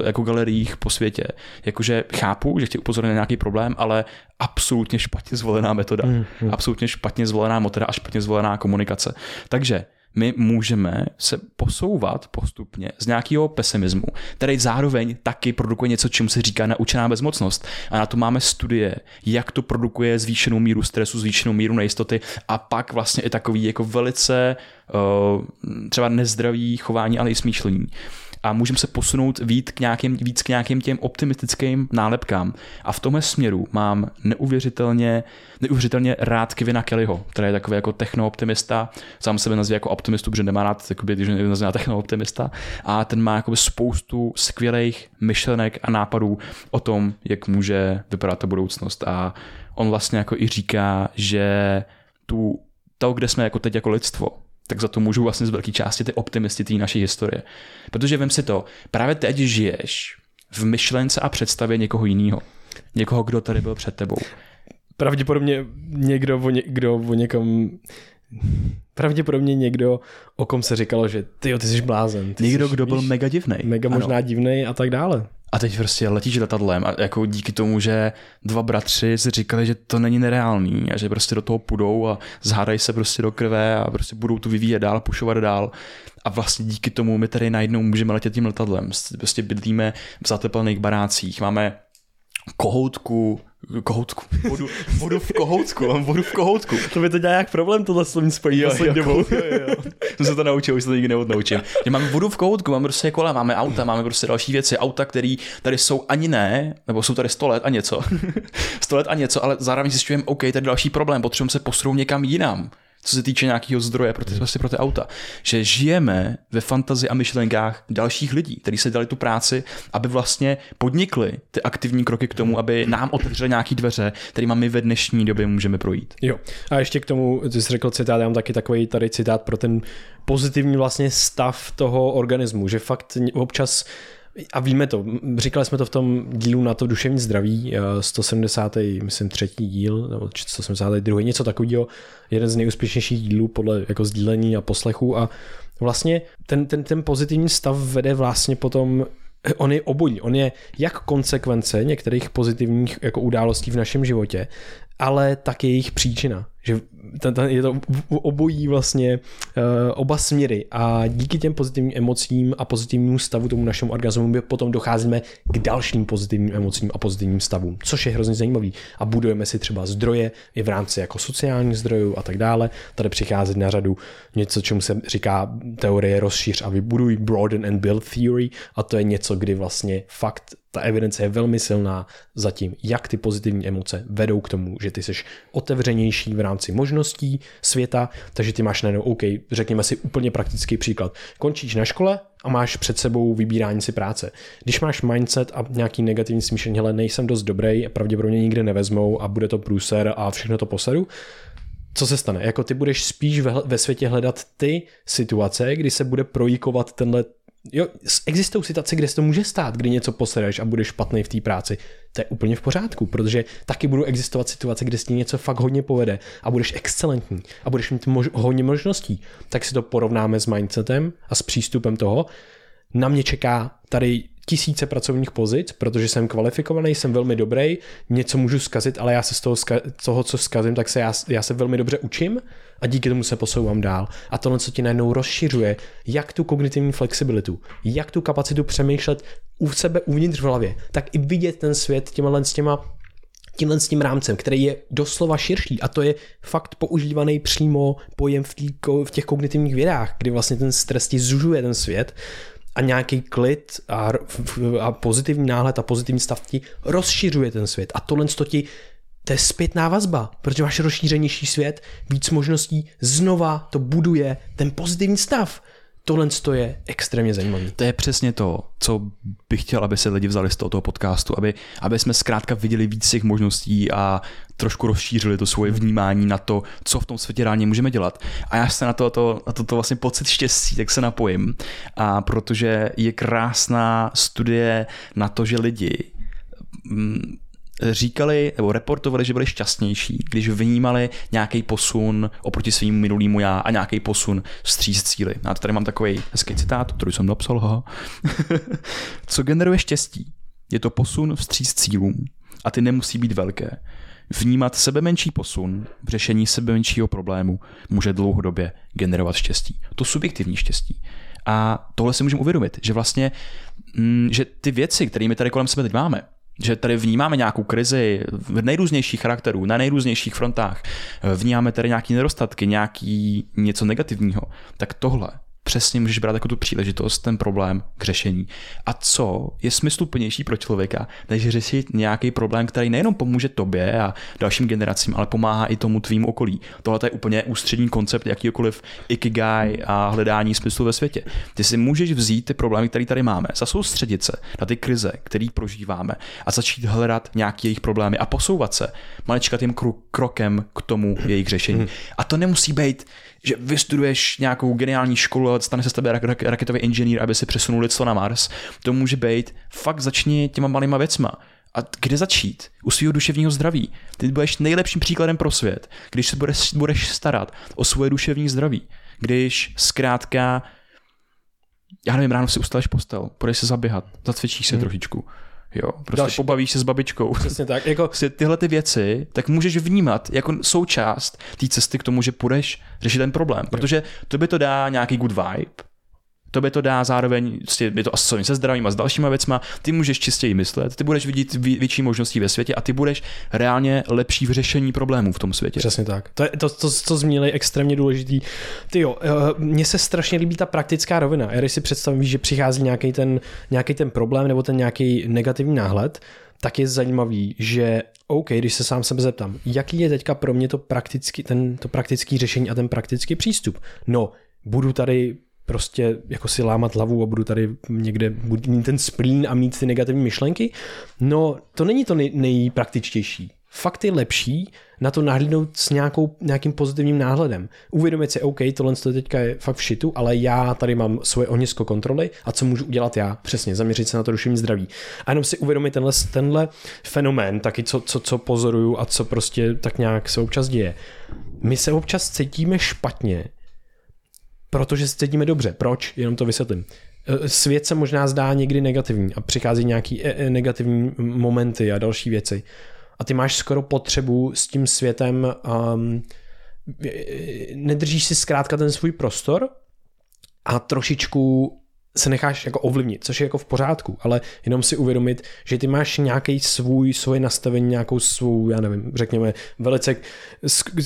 jako galeriích po světě. Jakože chápu, že chci upozornit na nějaký problém, ale absolutně špatně zvolená metoda. Mm-hmm. Absolutně špatně zvolená metoda a špatně zvolená komunikace. Takže my můžeme se posouvat postupně z nějakého pesimismu, který zároveň taky produkuje něco, čemu se říká naučená bezmocnost. A na to máme studie, jak to produkuje zvýšenou míru stresu, zvýšenou míru nejistoty a pak vlastně i takový jako velice uh, třeba nezdravý chování, ale i smýšlení a můžeme se posunout víc k nějakým, víc k nějakým těm optimistickým nálepkám. A v tomhle směru mám neuvěřitelně, neuvěřitelně rád Kevina Kellyho, který je takový jako technooptimista, sám sebe nazývá jako optimistu, protože nemá rád, jakoby, když nazývá technooptimista. A ten má jakoby spoustu skvělých myšlenek a nápadů o tom, jak může vypadat ta budoucnost. A on vlastně jako i říká, že tu to, kde jsme jako teď jako lidstvo, tak za to můžou vlastně z velké části ty optimisti té naší historie. Protože vem si to, právě teď žiješ v myšlence a představě někoho jiného. Někoho, kdo tady byl před tebou. Pravděpodobně někdo o, ně, kdo o někom pravděpodobně někdo, o kom se říkalo, že ty ty jsi blázen. Ty někdo, jsi, kdo byl mega divný. Mega ano. možná divný a tak dále. A teď prostě letíš letadlem a jako díky tomu, že dva bratři si říkali, že to není nereálný a že prostě do toho půjdou a zhádají se prostě do krve a prostě budou tu vyvíjet dál, pušovat dál. A vlastně díky tomu my tady najednou můžeme letět tím letadlem. Prostě bydlíme v zateplných barácích, máme kohoutku, kohoutku, vodu, vodu v kohoutku, mám vodu v kohoutku. To by to dělá jak problém tohle slovní spojení jo, jo, jo, jo. To se to naučil, už se to nikdy neodnaučím. Že máme vodu v kohoutku, máme prostě kola, máme auta, máme prostě další věci, auta, které tady jsou ani ne, nebo jsou tady 100 let a něco. 100 let a něco, ale zároveň zjišťujeme, OK, tady další problém, potřebujeme se posunout někam jinam co se týče nějakého zdroje pro ty, vlastně pro ty auta. Že žijeme ve fantazi a myšlenkách dalších lidí, kteří se dali tu práci, aby vlastně podnikli ty aktivní kroky k tomu, aby nám otevřeli nějaké dveře, kterými my ve dnešní době můžeme projít. Jo. A ještě k tomu, ty jsi řekl citát, já mám taky takový tady citát pro ten pozitivní vlastně stav toho organismu, že fakt občas a víme to, říkali jsme to v tom dílu na to duševní zdraví, 170. Eh, myslím třetí díl, nebo 172. něco takového, jeden z nejúspěšnějších dílů podle jako sdílení a poslechu a vlastně ten, ten, ten pozitivní stav vede vlastně potom on je obojí. On je jak konsekvence některých pozitivních jako událostí v našem životě, ale také jejich příčina. Že je to obojí vlastně uh, oba směry a díky těm pozitivním emocím a pozitivnímu stavu tomu našemu orgazmu my potom docházíme k dalším pozitivním emocím a pozitivním stavům, což je hrozně zajímavý. A budujeme si třeba zdroje i v rámci jako sociálních zdrojů a tak dále. Tady přichází na řadu něco, čemu se říká teorie rozšíř a vybuduj, broaden and build theory a to je něco, kdy vlastně fakt ta evidence je velmi silná za tím, jak ty pozitivní emoce vedou k tomu, že ty jsi otevřenější v rámci možností světa, takže ty máš najednou, OK, řekněme si úplně praktický příklad. Končíš na škole a máš před sebou vybírání si práce. Když máš mindset a nějaký negativní smýšlení, hele, nejsem dost dobrý, pravděpodobně nikde nevezmou a bude to průser a všechno to posedu, co se stane? Jako ty budeš spíš ve, ve světě hledat ty situace, kdy se bude projikovat tenhle Jo, existují situace, kde se to může stát, kdy něco posereš a budeš špatný v té práci. To je úplně v pořádku, protože taky budou existovat situace, kde si něco fakt hodně povede a budeš excelentní a budeš mít mož- hodně možností. Tak si to porovnáme s mindsetem a s přístupem toho. Na mě čeká tady tisíce pracovních pozic, protože jsem kvalifikovaný, jsem velmi dobrý, něco můžu zkazit, ale já se z toho, toho co zkazím, tak se já, já se velmi dobře učím a díky tomu se posouvám dál. A tohle, co ti najednou rozšiřuje, jak tu kognitivní flexibilitu, jak tu kapacitu přemýšlet u sebe uvnitř v hlavě, tak i vidět ten svět těma s těma tímhle s tím rámcem, který je doslova širší a to je fakt používaný přímo pojem v, tý, v těch kognitivních vědách, kdy vlastně ten stres ti zužuje ten svět a nějaký klid a, a pozitivní náhled a pozitivní stav ti rozšiřuje ten svět a tohle to ti to je zpětná vazba, protože máš rozšířenější svět, víc možností, znova to buduje ten pozitivní stav tohle je extrémně zajímavé. To je přesně to, co bych chtěl, aby se lidi vzali z tohoto podcastu, aby, aby jsme zkrátka viděli víc těch možností a trošku rozšířili to svoje vnímání na to, co v tom světě reálně můžeme dělat. A já se na to, to, na to, to vlastně pocit štěstí, tak se napojím. A protože je krásná studie na to, že lidi mm, říkali nebo reportovali, že byli šťastnější, když vnímali nějaký posun oproti svým minulýmu já a nějaký posun vstříc cíly. A tady mám takový hezký citát, který jsem napsal, ha. Co generuje štěstí? Je to posun vstříc cílům a ty nemusí být velké. Vnímat sebe menší posun v řešení sebe menšího problému může dlouhodobě generovat štěstí. To subjektivní štěstí. A tohle si můžeme uvědomit, že vlastně, mm, že ty věci, které my tady kolem sebe teď máme, že tady vnímáme nějakou krizi v nejrůznějších charakterů, na nejrůznějších frontách, vnímáme tady nějaké nedostatky, nějaký něco negativního, tak tohle přesně můžeš brát jako tu příležitost, ten problém k řešení. A co je smysluplnější pro člověka, než řešit nějaký problém, který nejenom pomůže tobě a dalším generacím, ale pomáhá i tomu tvým okolí. Tohle je úplně ústřední koncept jakýkoliv ikigai a hledání smyslu ve světě. Ty si můžeš vzít ty problémy, které tady máme, zasoustředit se na ty krize, které prožíváme a začít hledat nějaké jejich problémy a posouvat se maličkatým krokem k tomu jejich řešení. A to nemusí být že vystuduješ nějakou geniální školu a stane se z tebe rak- raketový inženýr, aby si přesunul lidstvo na Mars. To může být, fakt začni těma malýma věcma. A kde začít? U svého duševního zdraví. Ty budeš nejlepším příkladem pro svět, když se budeš, budeš starat o svoje duševní zdraví. Když zkrátka, já nevím, ráno si ustaleš postel, půjdeš se zaběhat, zacvičíš se hmm. trošičku, Jo, prostě Další. pobavíš se s babičkou. Přesně tak. Jako... Prostě tyhle ty věci, tak můžeš vnímat jako součást té cesty k tomu, že půjdeš řešit ten problém. Protože to by to dá nějaký good vibe, to by to dá zároveň, prostě je to asociované se zdravím a s dalšíma věcma, ty můžeš čistěji myslet, ty budeš vidět větší možností ve světě a ty budeš reálně lepší v řešení problémů v tom světě. Přesně tak. To, je, to, to, to zmínili extrémně důležitý. Ty jo, eh, mně se strašně líbí ta praktická rovina. Já když si představím, že přichází nějaký ten, nějaký ten problém nebo ten nějaký negativní náhled, tak je zajímavý, že OK, když se sám sebe zeptám, jaký je teďka pro mě to praktický, ten, to praktický řešení a ten praktický přístup? No, budu tady prostě jako si lámat hlavu a budu tady někde budu mít ten splín a mít ty negativní myšlenky. No, to není to nej, nejpraktičtější. Fakt je lepší na to nahlídnout s nějakou, nějakým pozitivním náhledem. Uvědomit si, OK, tohle teďka je fakt v šitu, ale já tady mám svoje ohnisko kontroly a co můžu udělat já? Přesně, zaměřit se na to duševní zdraví. A jenom si uvědomit tenhle, tenhle fenomén, taky co, co, co pozoruju a co prostě tak nějak se občas děje. My se občas cítíme špatně, protože se cítíme dobře. Proč? Jenom to vysvětlím. E, svět se možná zdá někdy negativní a přichází nějaký e, e, negativní momenty a další věci. A ty máš skoro potřebu s tím světem um, nedržíš si zkrátka ten svůj prostor a trošičku se necháš jako ovlivnit, což je jako v pořádku, ale jenom si uvědomit, že ty máš nějaký svůj, svoje nastavení, nějakou svou, já nevím, řekněme, velice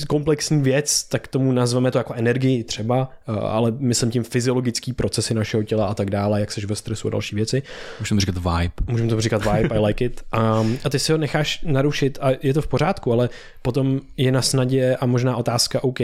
komplexní věc, tak tomu nazveme to jako energii třeba, eh, ale myslím tím fyziologický procesy našeho těla a tak dále, jak seš ve stresu a další věci. Můžeme říkat vibe. Můžeme to říkat vibe, I like it. A, a ty si ho necháš narušit a je to v pořádku, ale potom je na snadě a možná otázka, OK,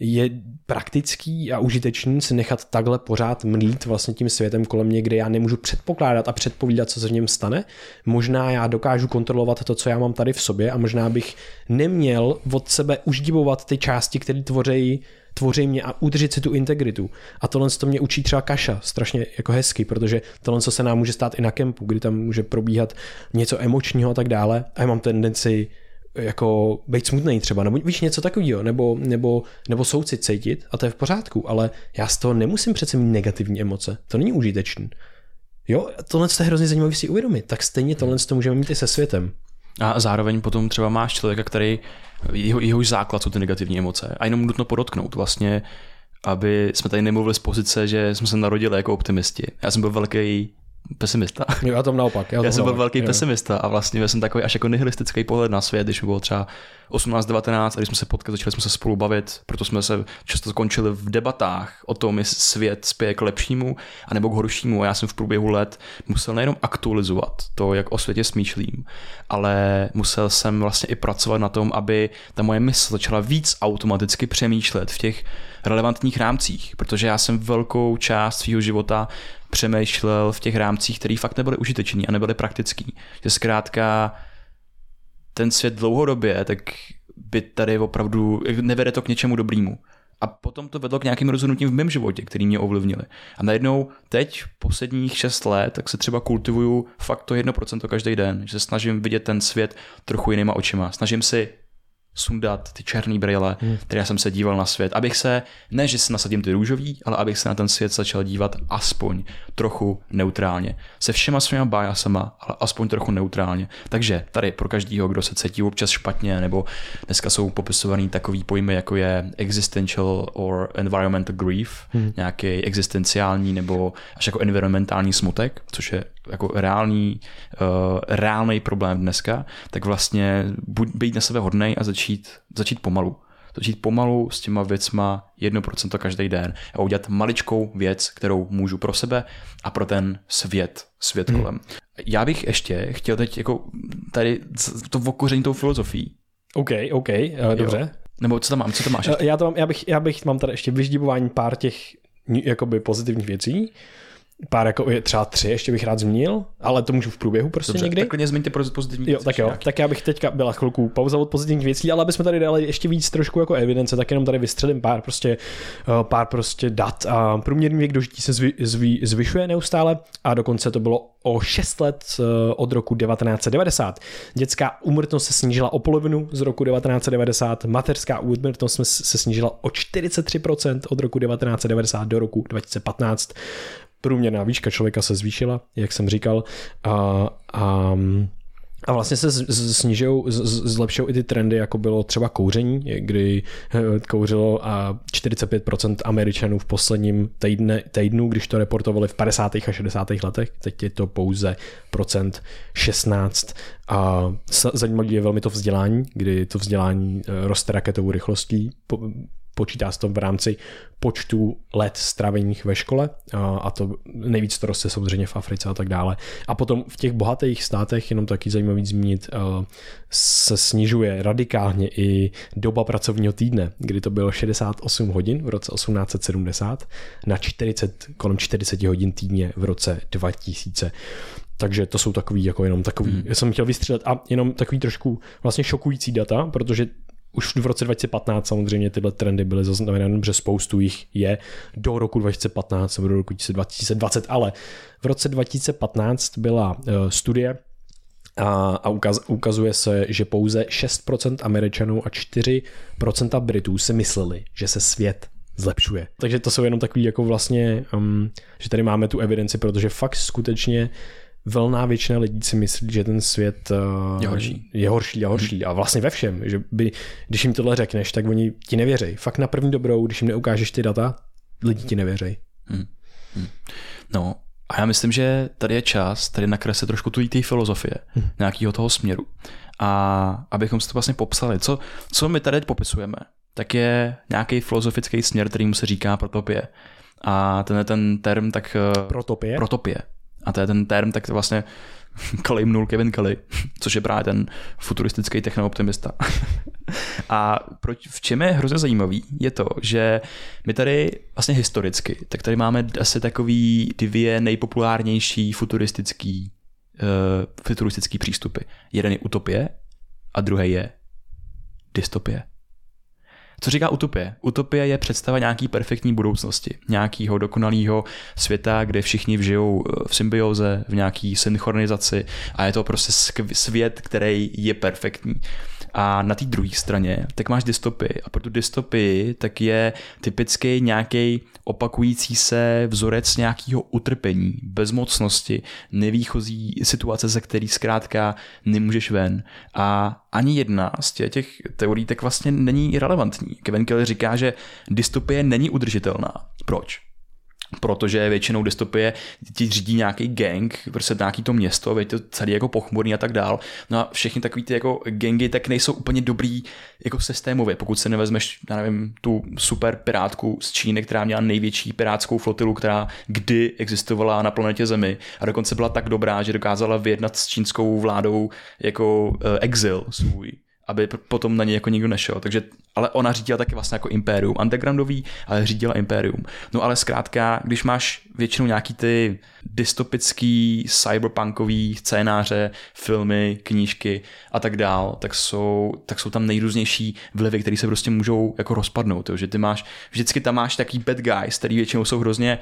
je praktický a užitečný si nechat takhle pořád mlít vlastně tím světem kolem mě, kde já nemůžu předpokládat a předpovídat, co se v něm stane. Možná já dokážu kontrolovat to, co já mám tady v sobě a možná bych neměl od sebe uždivovat ty části, které tvoří tvoří mě a udržet si tu integritu. A tohle to mě učí třeba Kaša, strašně jako hezky, protože tohle se nám může stát i na kempu, kdy tam může probíhat něco emočního a tak dále. A já mám tendenci jako být smutný třeba, nebo víš něco takového, nebo, nebo, nebo soucit cítit a to je v pořádku, ale já z toho nemusím přece mít negativní emoce, to není užitečný. Jo, tohle je hrozně zajímavé si uvědomit, tak stejně tohle to můžeme mít i se světem. A zároveň potom třeba máš člověka, který, jeho, jehož základ jsou ty negativní emoce a jenom nutno podotknout vlastně, aby jsme tady nemluvili z pozice, že jsme se narodili jako optimisti. Já jsem byl velký pesimista. Jo, já tam naopak. Já, já jsem byl velký jo. pesimista a vlastně jsem takový až jako nihilistický pohled na svět, když bylo třeba 18, 19 a když jsme se potkali, začali jsme se spolu bavit, proto jsme se často skončili v debatách o tom, jestli svět spěje k lepšímu anebo k horšímu. A já jsem v průběhu let musel nejenom aktualizovat to, jak o světě smýšlím, ale musel jsem vlastně i pracovat na tom, aby ta moje mysl začala víc automaticky přemýšlet v těch relevantních rámcích, protože já jsem velkou část svého života přemýšlel v těch rámcích, které fakt nebyly užiteční a nebyly praktický. Že zkrátka ten svět dlouhodobě, tak by tady opravdu nevede to k něčemu dobrému. A potom to vedlo k nějakým rozhodnutím v mém životě, který mě ovlivnili. A najednou teď, posledních šest let, tak se třeba kultivuju fakt to 1% každý den, že se snažím vidět ten svět trochu jinýma očima. Snažím si sundat ty černé brýle, hmm. které jsem se díval na svět, abych se, ne že si nasadím ty růžový, ale abych se na ten svět začal dívat aspoň trochu neutrálně. Se všema svýma bájasama, ale aspoň trochu neutrálně. Takže tady pro každého, kdo se cítí občas špatně, nebo dneska jsou popisovaný takový pojmy, jako je existential or environmental grief, hmm. nějaký existenciální nebo až jako environmentální smutek, což je jako reálný, uh, reálný problém dneska, tak vlastně buď být na sebe hodnej a začít, začít pomalu. Začít pomalu s těma věcma 1% každý den a udělat maličkou věc, kterou můžu pro sebe a pro ten svět, svět hmm. kolem. Já bych ještě chtěl teď jako tady to okoření tou filozofií. OK, OK, uh, dobře. Jo. Nebo co tam mám, co tam máš? Ještě? Já, to mám, já, bych, já bych mám tady ještě vyždibování pár těch jakoby pozitivních věcí pár jako je třeba tři, ještě bych rád zmínil, ale to můžu v průběhu prostě Dobře, někdy. Tak klidně zmiňte pozitivní Jo, tak jo, nějaký. tak já bych teďka byla chvilku pauza od pozitivních věcí, ale aby jsme tady dali ještě víc trošku jako evidence, tak jenom tady vystřelím pár prostě, uh, pár prostě dat. A průměrný věk dožití se zvy, zvy, zvyšuje neustále a dokonce to bylo o 6 let uh, od roku 1990. Dětská úmrtnost se snížila o polovinu z roku 1990, mateřská úmrtnost se snížila o 43% od roku 1990 do roku 2015 průměrná výška člověka se zvýšila, jak jsem říkal, a, a a vlastně se snižují, zlepšují i ty trendy, jako bylo třeba kouření, kdy eh, kouřilo a 45% Američanů v posledním týdne, týdnu, když to reportovali v 50. a 60. letech, teď je to pouze procent 16. A zajímavé je velmi to vzdělání, kdy to vzdělání eh, roste raketovou rychlostí, počítá se to v rámci počtu let stravených ve škole a to nejvíc to roste samozřejmě v Africe a tak dále. A potom v těch bohatých státech, jenom taky zajímavý zmínit, se snižuje radikálně i doba pracovního týdne, kdy to bylo 68 hodin v roce 1870 na 40, kolem 40 hodin týdně v roce 2000. Takže to jsou takový, jako jenom takový, hmm. já jsem chtěl vystřílet a jenom takový trošku vlastně šokující data, protože už v roce 2015 samozřejmě tyhle trendy byly zaznamenány, protože spoustu jich je do roku 2015 nebo do roku 2020, ale v roce 2015 byla eh, studie, a, a ukaz, ukazuje se, že pouze 6% Američanů a 4% Britů si mysleli, že se svět zlepšuje. Takže to jsou jenom takový jako vlastně, um, že tady máme tu evidenci, protože fakt skutečně velná většina lidí si myslí, že ten svět uh, je horší. Je horší a horší. A vlastně ve všem, že by, když jim tohle řekneš, tak oni ti nevěří. Fakt na první dobrou, když jim neukážeš ty data, lidi ti nevěří. Hmm. Hmm. No, a já myslím, že tady je čas tady nakreslit trošku tu té filozofie, hmm. nějakého toho směru. A abychom si to vlastně popsali, co, co my tady popisujeme, tak je nějaký filozofický směr, kterýmu se říká protopie. A ten ten term tak... Eh, protopie? Protopie a to je ten term, tak to vlastně claimnul Kevin Kelly, což je právě ten futuristický technooptimista. a proč, v čem je hrozně zajímavý, je to, že my tady vlastně historicky, tak tady máme asi takový dvě nejpopulárnější futuristický, uh, futuristický přístupy. Jeden je utopie a druhý je dystopie. Co říká utopie? Utopie je představa nějaký perfektní budoucnosti, nějakého dokonalého světa, kde všichni vžijou eh, v symbioze, v nějaký synchronizaci a je to prostě svět, který je perfektní. A na té druhé straně, tak máš dystopii. A pro tu dystopii tak je typicky nějaký opakující se vzorec nějakého utrpení, bezmocnosti, nevýchozí situace, ze který zkrátka nemůžeš ven. A ani jedna z těch teorií tak vlastně není relevantní. Kevin Kelly říká, že dystopie není udržitelná. Proč? Protože většinou dystopie ti řídí nějaký gang, prostě nějaký to město, je to celý jako pochmurný a tak dál. No a všechny takový ty jako gangy tak nejsou úplně dobrý jako systémově, pokud se nevezmeš, já nevím, tu super pirátku z Číny, která měla největší pirátskou flotilu, která kdy existovala na planetě Zemi a dokonce byla tak dobrá, že dokázala vyjednat s čínskou vládou jako uh, exil svůj aby potom na ně jako nikdo nešel. Takže, ale ona řídila taky vlastně jako impérium. Undergroundový, ale řídila impérium. No ale zkrátka, když máš většinou nějaký ty dystopický, cyberpunkový scénáře, filmy, knížky a tak dál, tak jsou, tak jsou tam nejrůznější vlivy, které se prostě můžou jako rozpadnout. Jo? Že ty máš, vždycky tam máš taký bad guys, který většinou jsou hrozně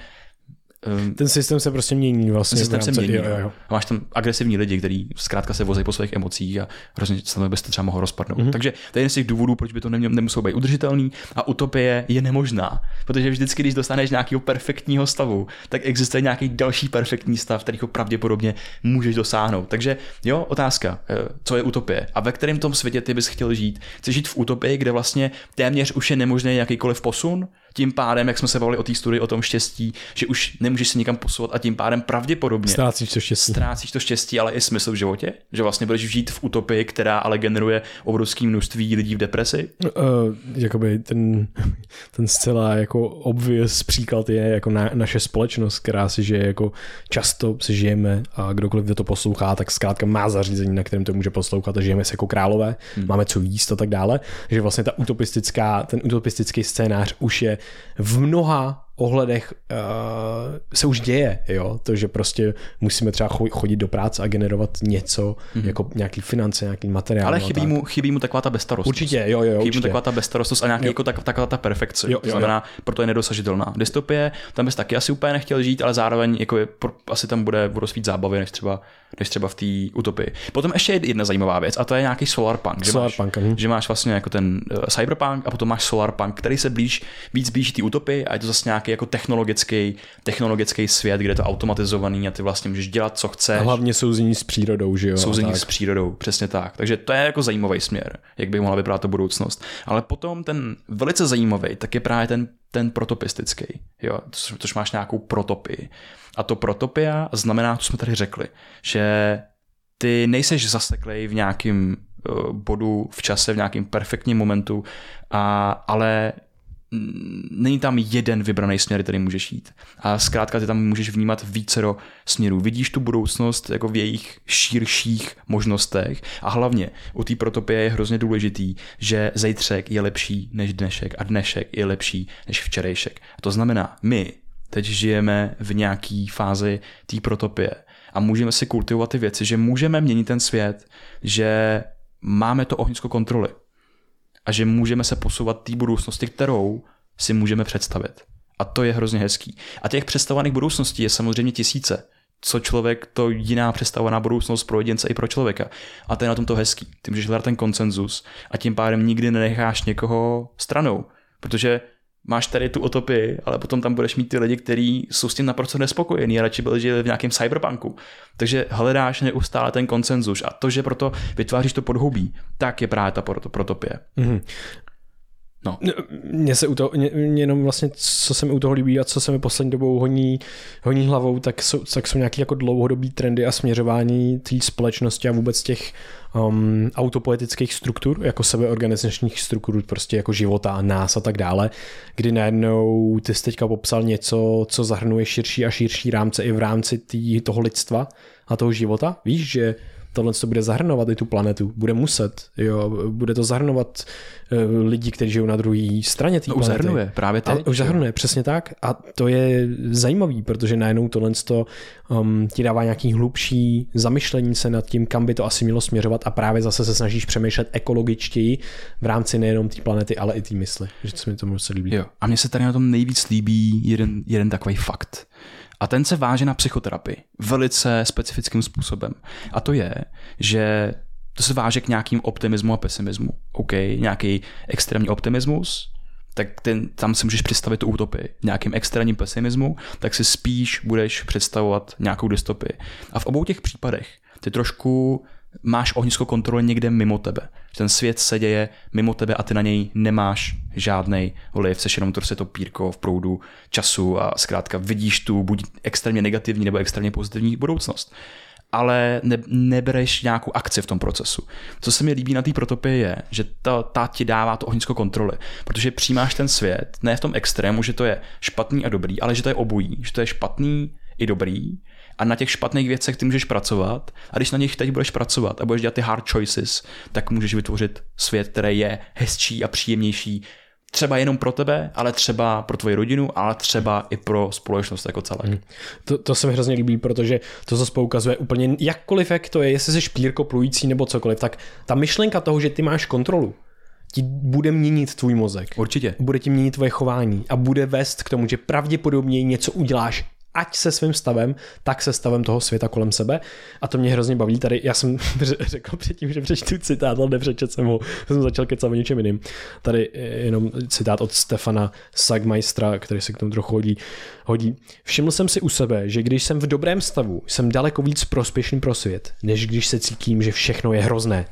Um, ten systém se prostě mění vlastně. Ten systém se mění. Jo, jo. A máš tam agresivní lidi, kteří zkrátka se vozí po svých emocích a hrozně se tam byste třeba mohl rozpadnout. Mm-hmm. Takže to je jeden z těch důvodů, proč by to nemělo, nemuselo být udržitelný a utopie je nemožná. Protože vždycky, když dostaneš nějakého perfektního stavu, tak existuje nějaký další perfektní stav, který ho pravděpodobně můžeš dosáhnout. Takže jo, otázka, eh, co je utopie a ve kterém tom světě ty bys chtěl žít? Chceš žít v utopii, kde vlastně téměř už je nemožný jakýkoliv posun? Tím pádem, jak jsme se bavili o té studii o tom štěstí, že už nemůžeš se nikam posouvat a tím pádem pravděpodobně ztrácíš to štěstí. Ztrácíš to štěstí, ale i smysl v životě, že vlastně budeš žít v utopii, která ale generuje obrovské množství lidí v depresi. Uh, jakoby ten, ten zcela jako obvious příklad je jako na, naše společnost, která si žije jako často si žijeme a kdokoliv to poslouchá, tak zkrátka má zařízení, na kterém to může poslouchat a žijeme se jako králové, hmm. máme co jíst a tak dále, že vlastně ta utopistická, ten utopistický scénář už je v mnoha ohledech uh, se už děje, jo, to, že prostě musíme třeba chodit do práce a generovat něco, mm-hmm. jako nějaký finance, nějaký materiál. Ale chybí, mu, chybí mu taková ta bezstarostnost. Určitě, jo, jo, Chybí určitě. mu taková ta bezstarostnost a nějaký jo. jako tak, taková ta perfekce. Jo, jo, to znamená, jo. proto je nedosažitelná. Dystopie, tam bys taky asi úplně nechtěl žít, ale zároveň jako je, asi tam bude, svít zábavy, než třeba, než třeba v té utopii. Potom ještě jedna zajímavá věc a to je nějaký solarpunk. Že solarpunk, máš, že máš vlastně jako ten uh, cyberpunk a potom máš solarpunk, který se blíž, víc blíží té utopii a je to zase nějaký jako technologický technologický, svět, kde je to automatizovaný a ty vlastně můžeš dělat, co chceš. A hlavně souzení s přírodou, že jo? Souzení s přírodou, přesně tak. Takže to je jako zajímavý směr, jak by mohla vypadat ta budoucnost. Ale potom ten velice zajímavý, tak je právě ten, ten protopistický, jo, což máš nějakou protopii. A to protopia znamená, co jsme tady řekli, že ty nejseš zaseklej v nějakém eh, bodu v čase, v nějakém perfektním momentu, a, ale není tam jeden vybraný směr, který můžeš jít. A zkrátka ty tam můžeš vnímat vícero směrů. Vidíš tu budoucnost jako v jejich širších možnostech a hlavně u té protopie je hrozně důležitý, že zejtřek je lepší než dnešek a dnešek je lepší než včerejšek. To znamená, my teď žijeme v nějaký fázi té protopie a můžeme si kultivovat ty věci, že můžeme měnit ten svět, že máme to ohnisko kontroly a že můžeme se posouvat té budoucnosti, kterou si můžeme představit. A to je hrozně hezký. A těch představovaných budoucností je samozřejmě tisíce. Co člověk, to jiná představovaná budoucnost pro jedince i pro člověka. A to je na tom to hezký. Ty můžeš hledat ten konsenzus a tím pádem nikdy nenecháš někoho stranou. Protože máš tady tu utopii, ale potom tam budeš mít ty lidi, kteří jsou s tím naprosto nespokojení a radši byli žili v nějakém cyberpunku. Takže hledáš neustále ten konsenzus a to, že proto vytváříš to podhoubí, tak je právě ta protopie. Mm-hmm. No. Mně se u toho, mě, mě jenom vlastně, co se mi u toho líbí a co se mi poslední dobou honí, honí hlavou, tak jsou, tak jsou nějaké jako dlouhodobý trendy a směřování té společnosti a vůbec těch um, autopoetických struktur, jako sebeorganizačních struktur, prostě jako života a nás a tak dále, kdy najednou ty jsi teďka popsal něco, co zahrnuje širší a širší rámce i v rámci tý, toho lidstva a toho života. Víš, že tohle to bude zahrnovat i tu planetu. Bude muset, jo, bude to zahrnovat uh, lidi, kteří žijou na druhé straně té no, planety. Zahrnuje, právě teď. A už zahrnuje, přesně tak. A to je zajímavý, protože najednou tohle to, um, ti dává nějaký hlubší zamyšlení se nad tím, kam by to asi mělo směřovat a právě zase se snažíš přemýšlet ekologičtěji v rámci nejenom té planety, ale i té mysli. Že to se mi to moc líbí. Jo. A mně se tady na tom nejvíc líbí jeden, jeden takový fakt a ten se váže na psychoterapii velice specifickým způsobem. A to je, že to se váže k nějakým optimismu a pesimismu. OK, nějaký extrémní optimismus, tak ten, tam si můžeš představit tu utopii. V nějakým extrémním pesimismu, tak si spíš budeš představovat nějakou dystopii. A v obou těch případech ty trošku máš ohnisko kontroly někde mimo tebe. Že ten svět se děje mimo tebe a ty na něj nemáš žádný vliv, seš jenom prostě to pírko v proudu času a zkrátka vidíš tu buď extrémně negativní nebo extrémně pozitivní budoucnost ale ne, nebereš nějakou akci v tom procesu. Co se mi líbí na té protopě je, že ta, ta ti dává to ohnisko kontroly, protože přijímáš ten svět, ne v tom extrému, že to je špatný a dobrý, ale že to je obojí, že to je špatný i dobrý a na těch špatných věcech ty můžeš pracovat a když na nich teď budeš pracovat a budeš dělat ty hard choices, tak můžeš vytvořit svět, který je hezčí a příjemnější třeba jenom pro tebe, ale třeba pro tvoji rodinu, ale třeba i pro společnost jako celé. Hmm. To, to se mi hrozně líbí, protože to zase poukazuje úplně, jakkoliv jak to je, jestli jsi špírko plující nebo cokoliv, tak ta myšlenka toho, že ty máš kontrolu, ti bude měnit tvůj mozek. Určitě. Bude ti měnit tvoje chování a bude vést k tomu, že pravděpodobně něco uděláš ať se svým stavem, tak se stavem toho světa kolem sebe. A to mě hrozně baví. Tady já jsem řekl předtím, že přečtu citát, ale nepřečet jsem ho. Jsem začal kecat o něčem jiným. Tady jenom citát od Stefana Sagmeistra, který se k tomu trochu hodí. hodí. Všiml jsem si u sebe, že když jsem v dobrém stavu, jsem daleko víc prospěšný pro svět, než když se cítím, že všechno je hrozné.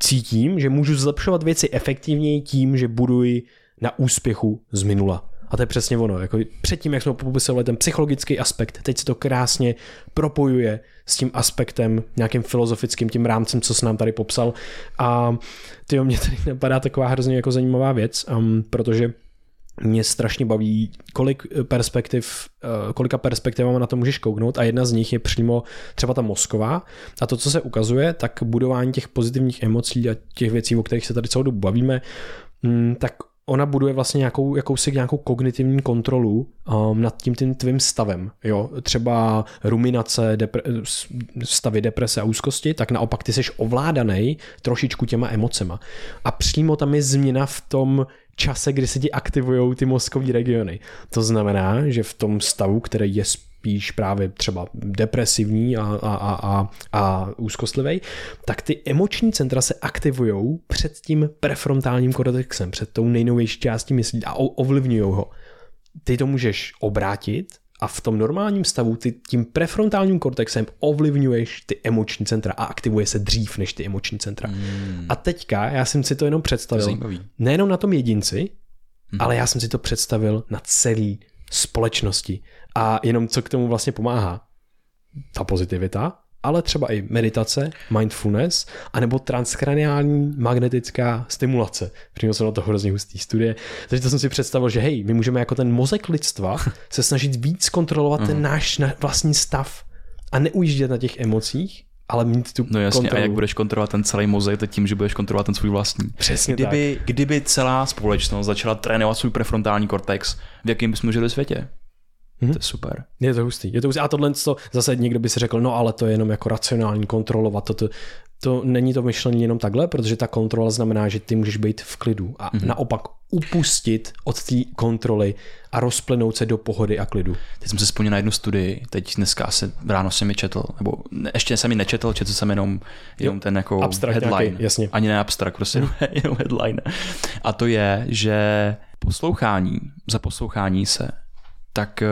Cítím, že můžu zlepšovat věci efektivněji tím, že buduji na úspěchu z minula. A to je přesně ono. Jako předtím, jak jsme popisovali ten psychologický aspekt, teď se to krásně propojuje s tím aspektem, nějakým filozofickým, tím rámcem, co se nám tady popsal. A ty mě tady napadá taková hrozně jako zajímavá věc, um, protože mě strašně baví, kolik perspektiv, uh, kolika perspektivama na to můžeš kouknout a jedna z nich je přímo třeba ta mozková a to, co se ukazuje, tak budování těch pozitivních emocí a těch věcí, o kterých se tady celou dobu bavíme, mm, tak ona buduje vlastně nějakou, jakousi nějakou kognitivní kontrolu um, nad tím tím tvým stavem. Jo? Třeba ruminace, depre- stavy deprese a úzkosti, tak naopak ty jsi ovládaný trošičku těma emocema. A přímo tam je změna v tom čase, kdy se ti aktivují ty mozkové regiony. To znamená, že v tom stavu, který je spíš právě třeba depresivní a, a, a, a, a úzkostlivý, tak ty emoční centra se aktivují před tím prefrontálním kortexem, před tou nejnovější částí myslí a ovlivňují ho. Ty to můžeš obrátit a v tom normálním stavu ty tím prefrontálním kortexem ovlivňuješ ty emoční centra a aktivuje se dřív než ty emoční centra. Hmm. A teďka já jsem si to jenom představil. Zajímavý. Nejenom na tom jedinci, hmm. ale já jsem si to představil na celý společnosti. A jenom co k tomu vlastně pomáhá? Ta pozitivita, ale třeba i meditace, mindfulness, anebo transkraniální magnetická stimulace. Přímo jsem na to hrozně hustý studie. Takže to jsem si představil, že hej, my můžeme jako ten mozek lidstva se snažit víc kontrolovat ten náš vlastní stav a neujíždět na těch emocích, ale mít tu No jasně, kontrolu. a jak budeš kontrolovat ten celý mozek, to tím, že budeš kontrolovat ten svůj vlastní. Přesně kdyby, tak. kdyby celá společnost začala trénovat svůj prefrontální kortex, v jakém bychom žili světě? Hmm. To je super. Je to hustý. Je to hustý. A tohle to zase někdo by si řekl, no ale to je jenom jako racionální kontrolovat. To, to, to není to myšlení jenom takhle, protože ta kontrola znamená, že ty můžeš být v klidu a mm-hmm. naopak upustit od té kontroly a rozplynout se do pohody a klidu. Teď jsem se vzpomněl na jednu studii, teď dneska se ráno jsem mi četl, nebo ne, ještě jsem mi nečetl, četl jsem jenom, jenom ten jako abstract headline. Nějaký, jasně. Ani ne abstrakt, prostě mm. jenom headline. A to je, že poslouchání, za poslouchání se tak eh,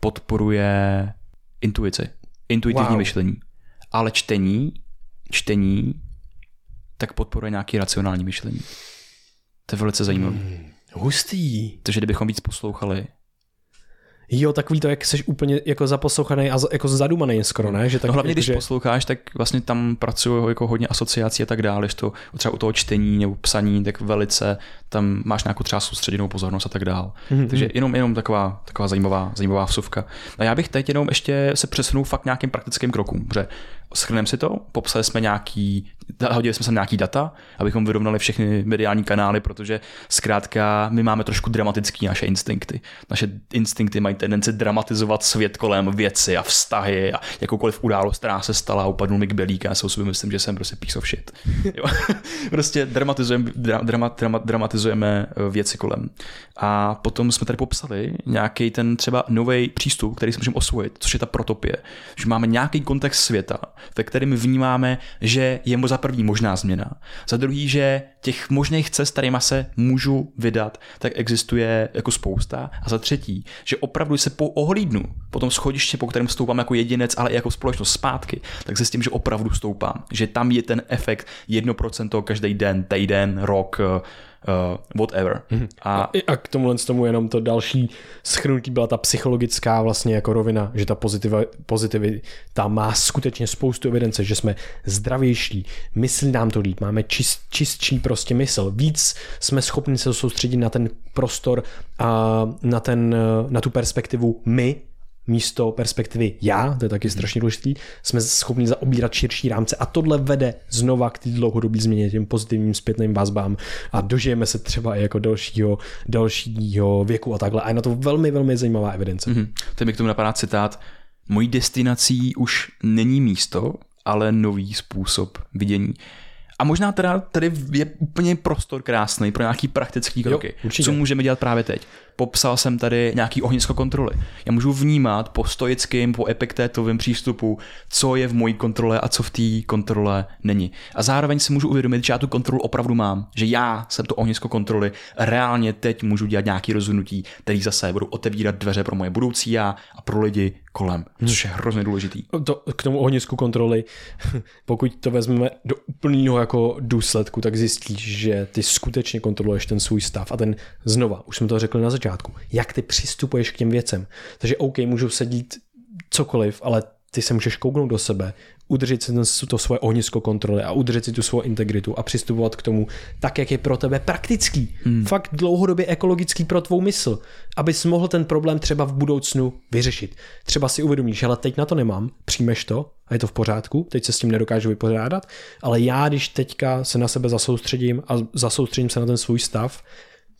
podporuje intuici, intuitivní wow. myšlení. Ale čtení, čtení, tak podporuje nějaký racionální myšlení. To je velice zajímavé. Hmm, hustý. Takže kdybychom víc poslouchali, Jo, takový to, jak jsi úplně jako zaposlouchaný a jako zadumaný skoro, ne? Že tak, no hlavně, jako, když že... posloucháš, tak vlastně tam pracují jako hodně asociací a tak dále, to třeba u toho čtení nebo psaní, tak velice tam máš nějakou třeba soustředěnou pozornost a tak dále. Mm-hmm. Takže jenom, jenom taková, taková zajímavá, zajímavá vsuvka. A já bych teď jenom ještě se přesunul fakt nějakým praktickým krokům, že schrneme si to, popsali jsme nějaký, hodili jsme se nějaký data, abychom vyrovnali všechny mediální kanály, protože zkrátka my máme trošku dramatický naše instinkty. Naše instinkty mají tendenci dramatizovat svět kolem věci a vztahy a jakoukoliv událost, která se stala, upadnul mi k belík a já si myslím, že jsem prostě piece of shit. prostě dramatizujeme, drama, drama, dramatizujeme eh, věci kolem. A potom jsme tady popsali nějaký ten třeba nový přístup, který si můžeme osvojit, což je ta protopie. Že máme nějaký kontext světa, ve kterém vnímáme, že je za první možná změna, za druhý, že těch možných cest, kterýma se můžu vydat, tak existuje jako spousta. A za třetí, že opravdu se po ohlídnu po tom schodišti, po kterém stoupám jako jedinec, ale i jako společnost zpátky, tak se s tím, že opravdu stoupám, že tam je ten efekt 1% každý den, týden, rok, uh, whatever. Mm-hmm. A, a k tomu tomu jenom to další schrnutí byla ta psychologická vlastně jako rovina, že ta pozitiva, pozitivita má skutečně spoustu evidence, že jsme zdravější, myslí nám to líp, máme čist, čistší prostě mysl, víc jsme schopni se soustředit na ten prostor a na, ten, na tu perspektivu my, místo perspektivy já, to je taky strašně důležitý, jsme schopni zaobírat širší rámce a tohle vede znova k té dlouhodobé změně, těm pozitivním zpětným vazbám a dožijeme se třeba i jako dalšího, dalšího věku a takhle. A je na to velmi, velmi zajímavá evidence. Mm-hmm. To mi k tomu napadá citát. Mojí destinací už není místo, ale nový způsob vidění. A možná teda tady je úplně prostor krásný pro nějaký praktický kroky. Jo, co můžeme dělat právě teď? popsal jsem tady nějaký ohnisko kontroly. Já můžu vnímat po stoickém, po epiktétovém přístupu, co je v mojí kontrole a co v té kontrole není. A zároveň si můžu uvědomit, že já tu kontrolu opravdu mám, že já jsem to ohnisko kontroly, reálně teď můžu dělat nějaké rozhodnutí, které zase budou otevírat dveře pro moje budoucí já a pro lidi kolem, což je hrozně důležitý. To, k tomu ohnisku kontroly, pokud to vezmeme do úplného jako důsledku, tak zjistíš, že ty skutečně kontroluješ ten svůj stav a ten znova, už jsme to řekli na začátku. Jak ty přistupuješ k těm věcem. Takže OK, můžu sedít cokoliv, ale ty se můžeš kouknout do sebe, udržet si to svoje ohnisko kontroly a udržet si tu svou integritu a přistupovat k tomu tak, jak je pro tebe praktický. Hmm. Fakt dlouhodobě ekologický pro tvou mysl, abys mohl ten problém třeba v budoucnu vyřešit. Třeba si uvědomíš, ale teď na to nemám, přijmeš to a je to v pořádku, teď se s tím nedokážu vypořádat, ale já, když teďka se na sebe zasoustředím a zasoustředím se na ten svůj stav,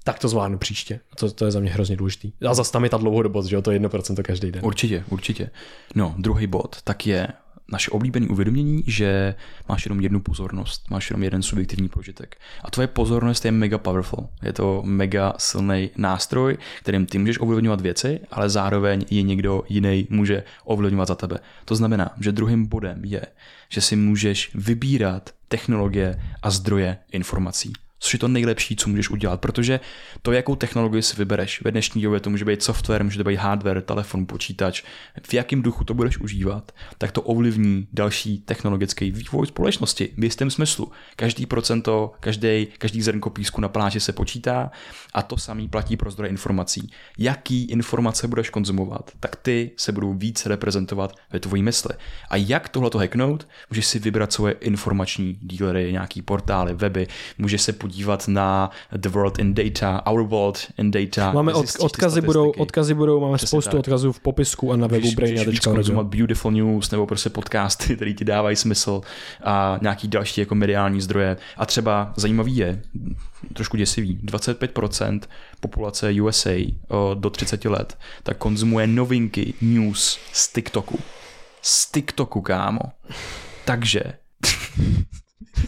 tak to zvládnu příště. A to, to je za mě hrozně důležitý. A zase tam je ta dlouhodobost, že jo, to je 1% každý den. Určitě, určitě. No, druhý bod, tak je naše oblíbené uvědomění, že máš jenom jednu pozornost, máš jenom jeden subjektivní prožitek. A tvoje pozornost je mega powerful. Je to mega silný nástroj, kterým ty můžeš ovlivňovat věci, ale zároveň je někdo jiný může ovlivňovat za tebe. To znamená, že druhým bodem je, že si můžeš vybírat technologie a zdroje informací což je to nejlepší, co můžeš udělat, protože to, jakou technologii si vybereš, ve dnešní době to může být software, může to být hardware, telefon, počítač, v jakém duchu to budeš užívat, tak to ovlivní další technologický vývoj společnosti v jistém smyslu. Každý procento, každý, každý zrnko písku na pláži se počítá a to samý platí pro zdroje informací. Jaký informace budeš konzumovat, tak ty se budou víc reprezentovat ve tvojí mysli. A jak tohle to hacknout? Můžeš si vybrat svoje informační dílery, nějaký portály, weby, můžeš se podívat na The World in Data, Our World in Data. Máme od, odkazy, budou, odkazy budou, máme Přesně spoustu tak. odkazů v popisku a na webu Brainy. Beautiful News nebo prostě podcasty, které ti dávají smysl a nějaký další jako mediální zdroje. A třeba zajímavý je, trošku děsivý, 25% populace USA do 30 let tak konzumuje novinky news z TikToku. Z TikToku, kámo. Takže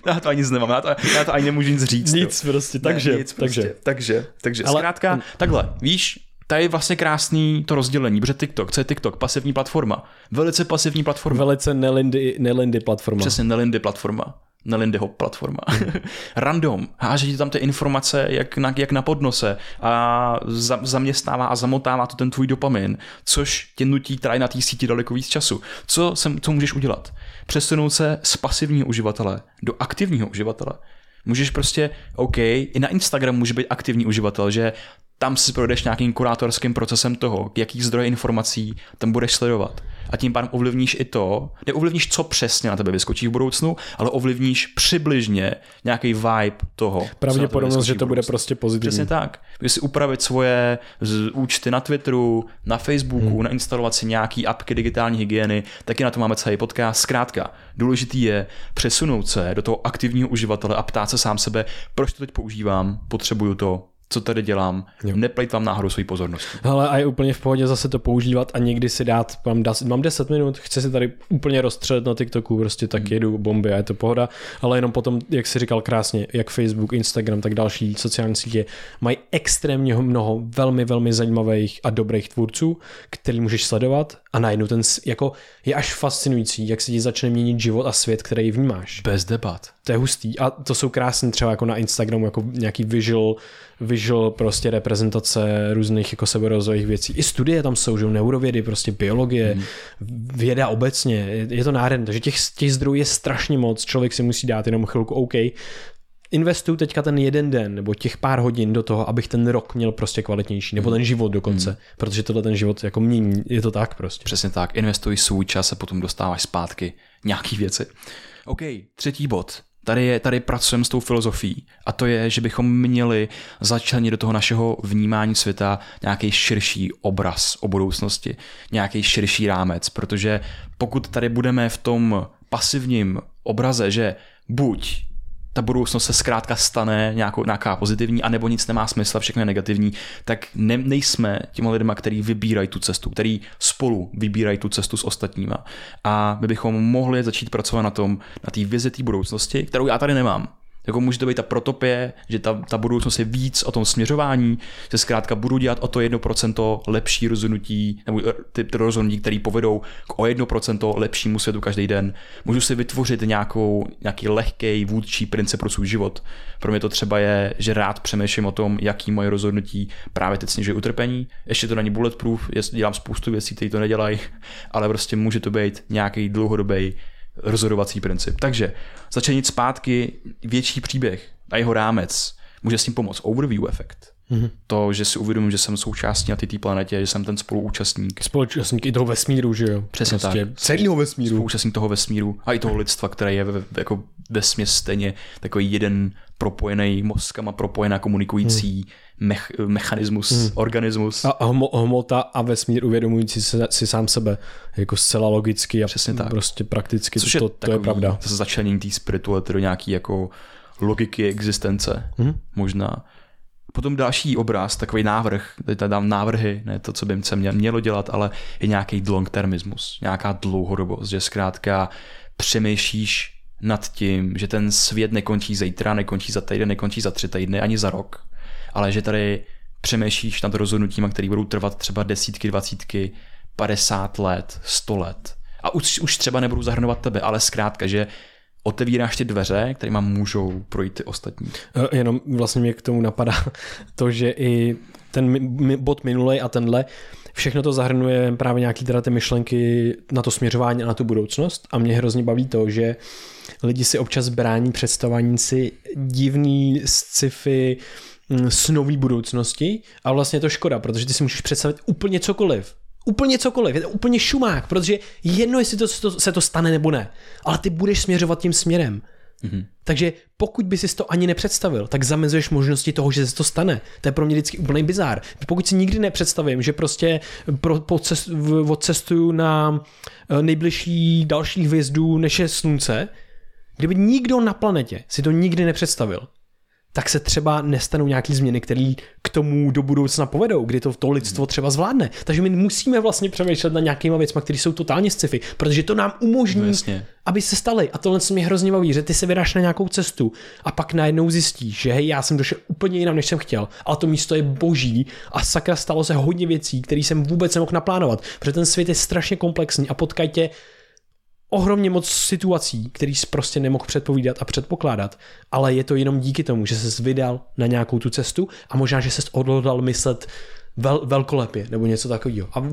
já to ani nemám, já to, já to ani nemůžu nic říct. Nic jo. prostě, takže. Ne, nic takže. Prostě, takže, takže. Ale, zkrátka, takhle, víš, Tady je vlastně krásný to rozdělení, protože TikTok, co je TikTok? Pasivní platforma. Velice pasivní platforma. Velice nelindy, nelindy platforma. Přesně, nelindy platforma. Nelindyho platforma. Random. Háže ti tam ty informace jak na, jak na podnose a za, zaměstnává a zamotává to ten tvůj dopamin, což tě nutí traj na té síti daleko víc času. Co, sem, co můžeš udělat? Přesunout se z pasivního uživatele do aktivního uživatele. Můžeš prostě, OK, i na Instagramu může být aktivní uživatel, že tam si projdeš nějakým kurátorským procesem toho, jaký zdroje informací tam budeš sledovat. A tím pádem ovlivníš i to, neovlivníš, co přesně na tebe vyskočí v budoucnu, ale ovlivníš přibližně nějaký vibe toho. Pravděpodobnost, že to bude prostě pozitivní. Přesně tak. Když si upravit svoje účty na Twitteru, na Facebooku, hmm. nainstalovat si nějaký apky digitální hygieny, taky na to máme celý podcast. Zkrátka, důležitý je přesunout se do toho aktivního uživatele a ptát se sám sebe, proč to teď používám, potřebuju to, co tady dělám, jo. neplejtvám náhodou svoji pozornost. Ale a je úplně v pohodě zase to používat a někdy si dát, mám, mám 10 minut, chci si tady úplně rozstřelit na TikToku, prostě tak hmm. jedu bomby a je to pohoda, ale jenom potom, jak si říkal krásně, jak Facebook, Instagram, tak další sociální sítě mají extrémně mnoho velmi, velmi zajímavých a dobrých tvůrců, který můžeš sledovat a najednou ten, jako je až fascinující, jak se ti začne měnit život a svět, který vnímáš. Bez debat. To je hustý a to jsou krásné třeba jako na Instagramu, jako nějaký visual, visual prostě reprezentace různých jako seberozových věcí. I studie tam jsou, že neurovědy, prostě biologie, hmm. věda obecně, je, je to nádherné, takže těch, těch zdrojů je strašně moc, člověk si musí dát jenom chvilku OK, investuju teďka ten jeden den nebo těch pár hodin do toho, abych ten rok měl prostě kvalitnější, nebo ten život dokonce, hmm. protože tohle ten život jako mění, je to tak prostě. Přesně tak, investuj svůj čas a potom dostáváš zpátky nějaký věci. OK, třetí bod. Tady, je, tady pracujeme s tou filozofií a to je, že bychom měli začlenit do toho našeho vnímání světa nějaký širší obraz o budoucnosti, nějaký širší rámec, protože pokud tady budeme v tom pasivním obraze, že buď ta budoucnost se zkrátka stane nějakou, nějaká pozitivní, anebo nic nemá smysl, všechno je negativní, tak ne, nejsme těma lidma, který vybírají tu cestu, který spolu vybírají tu cestu s ostatníma. A my bychom mohli začít pracovat na tom, na té vizi té budoucnosti, kterou já tady nemám. Jako může to být ta protopie, že ta, ta budoucnost je víc o tom směřování, že zkrátka budu dělat o to 1% lepší rozhodnutí, nebo eh, ty, ty rozhodnutí, které povedou k o 1% lepšímu světu každý den. Můžu si vytvořit nějakou, nějaký lehký vůdčí princip pro svůj život. Pro mě to třeba je, že rád přemýšlím o tom, jaký moje rozhodnutí právě teď snižuje utrpení. Ještě to není bulletproof, dělám spoustu věcí, které to nedělají, ale prostě může to být nějaký dlouhodobý rozhodovací princip. Takže začlenit zpátky větší příběh a jeho rámec může s tím pomoct overview efekt. Mm-hmm. To, že si uvědomím, že jsem součástí na té planetě, že jsem ten spoluúčastník. Spoluúčastník i toho vesmíru, že jo? Přesně prostě tak. Celého vesmíru. Spoluúčastník toho vesmíru a i toho lidstva, které je ve, jako vesměs stejně takový jeden propojený mozkama, propojená komunikující hmm. mech, mechanismus, hmm. organismus. A hmo, hmota a vesmír uvědomující si, si sám sebe jako zcela logicky a Přesně tak. prostě prakticky Což to, je, to, to je pravda. To začlenění té spirituality do nějaký jako logiky existence hmm. možná. Potom další obraz, takový návrh, teď tady dám návrhy, ne to, co by se mělo dělat, ale je nějaký long-termismus, nějaká dlouhodobost, že zkrátka přemýšlíš nad tím, že ten svět nekončí zítra, nekončí za týden, nekončí za tři týdny, ani za rok, ale že tady přemýšlíš nad rozhodnutíma, které budou trvat třeba desítky, dvacítky, 50 let, 100 let. A už, už třeba nebudou zahrnovat tebe, ale zkrátka, že otevíráš ty dveře, kterými můžou projít ty ostatní. E, jenom vlastně mě k tomu napadá to, že i ten bod minulej a tenhle, všechno to zahrnuje právě nějaký teda ty myšlenky na to směřování a na tu budoucnost a mě hrozně baví to, že lidi si občas brání představování si divný sci-fi mm, snový budoucnosti a vlastně je to škoda, protože ty si můžeš představit úplně cokoliv úplně cokoliv, je to úplně šumák, protože jedno, jestli to, to, se to stane nebo ne, ale ty budeš směřovat tím směrem. Mm-hmm. Takže pokud by si to ani nepředstavil, tak zamezuješ možnosti toho, že se to stane. To je pro mě vždycky úplný bizár. Pokud si nikdy nepředstavím, že prostě pro, po cest, odcestuju na eh, nejbližší další hvězdu, než je slunce, kdyby nikdo na planetě si to nikdy nepředstavil, tak se třeba nestanou nějaké změny, které k tomu do budoucna povedou, kdy to to lidstvo třeba zvládne. Takže my musíme vlastně přemýšlet na nějakýma věcmi, které jsou totálně sci-fi, protože to nám umožní, no, aby se staly. A tohle se mě hrozně baví, že ty se vydáš na nějakou cestu a pak najednou zjistíš, že hej, já jsem došel úplně jinam, než jsem chtěl, ale to místo je boží a sakra stalo se hodně věcí, které jsem vůbec nemohl naplánovat, protože ten svět je strašně komplexní a potkají tě ohromně moc situací, který jsi prostě nemohl předpovídat a předpokládat, ale je to jenom díky tomu, že ses vydal na nějakou tu cestu a možná, že ses odhodlal myslet vel, velkolepě nebo něco takového. A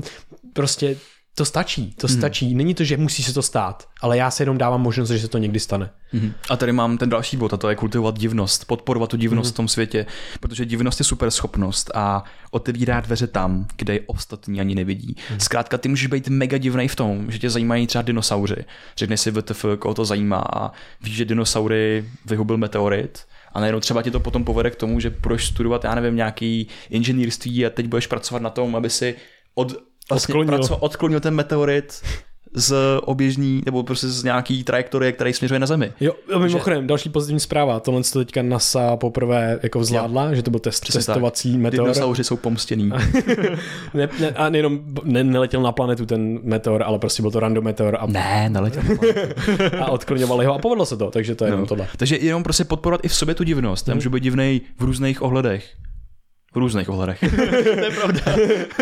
prostě to stačí, to hmm. stačí. Není to, že musí se to stát, ale já se jenom dávám možnost, že se to někdy stane. Hmm. A tady mám ten další bod, a to je kultivovat divnost, podporovat tu divnost hmm. v tom světě, protože divnost je super schopnost a otevírá dveře tam, kde je ostatní ani nevidí. Hmm. Zkrátka, ty můžeš být mega divný v tom, že tě zajímají třeba dinosauři. Řekneš si VTF, koho to zajímá a víš, že dinosaury vyhubil meteorit, a najednou třeba ti to potom povede k tomu, že budeš studovat, já nevím, nějaký inženýrství a teď budeš pracovat na tom, aby si od vlastně odklonil. Praco, odklonil ten meteorit z oběžní, nebo prostě z nějaký trajektorie, který směřuje na Zemi. Jo, mimochodem, že... další pozitivní zpráva, tohle to teďka NASA poprvé jako vzládla, jo. že to byl test, testovací tak. meteor. Dinosauři jsou pomstěný. ne, ne, a nejenom ne, neletěl na planetu ten meteor, ale prostě byl to random meteor. A... Ne, neletěl A odkloňovali ho a povedlo se to, takže to je no. jenom tohle. Takže jenom prostě podporovat i v sobě tu divnost. Tam hmm. může být divnej v různých ohledech. V různých ohledech. to je pravda.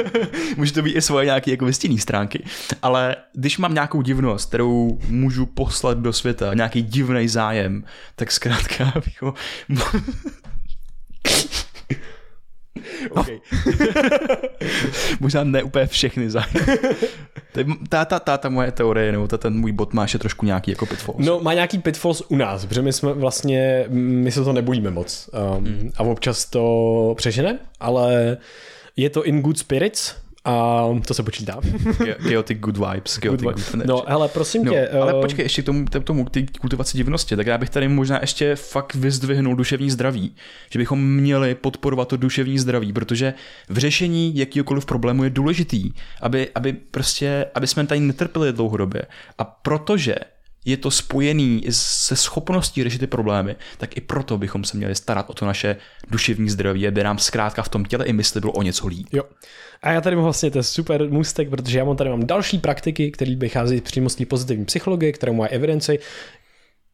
Může to být i svoje nějaké jako vystěný stránky. Ale když mám nějakou divnost, kterou můžu poslat do světa, nějaký divný zájem, tak zkrátka jako... Okay. Možná ne úplně všechny zájmy. ta, ta, ta, ta moje teorie, nebo ta, ten můj bot má ještě trošku nějaký jako pitfalls. No, má nějaký pitfalls u nás, protože my jsme vlastně, my se to nebojíme moc. Um, mm. A občas to přežene, ale je to in good spirits, a to se počítá. Chaotic good vibes. Chaotic good good vibes. no, hele, prosím no, tě. Ale uh... počkej, ještě k tomu, k tomu, k té kultivaci divnosti, tak já bych tady možná ještě fakt vyzdvihnul duševní zdraví. Že bychom měli podporovat to duševní zdraví, protože v řešení jakýkoliv problému je důležitý, aby, aby prostě, aby jsme tady netrpěli dlouhodobě. A protože je to spojený se schopností řešit ty problémy, tak i proto bychom se měli starat o to naše duševní zdraví, aby nám zkrátka v tom těle i mysli bylo o něco líp. Jo. A já tady mám vlastně, je super můstek, protože já mám tady mám další praktiky, které vychází přímo z té pozitivní psychologie, kterou má evidenci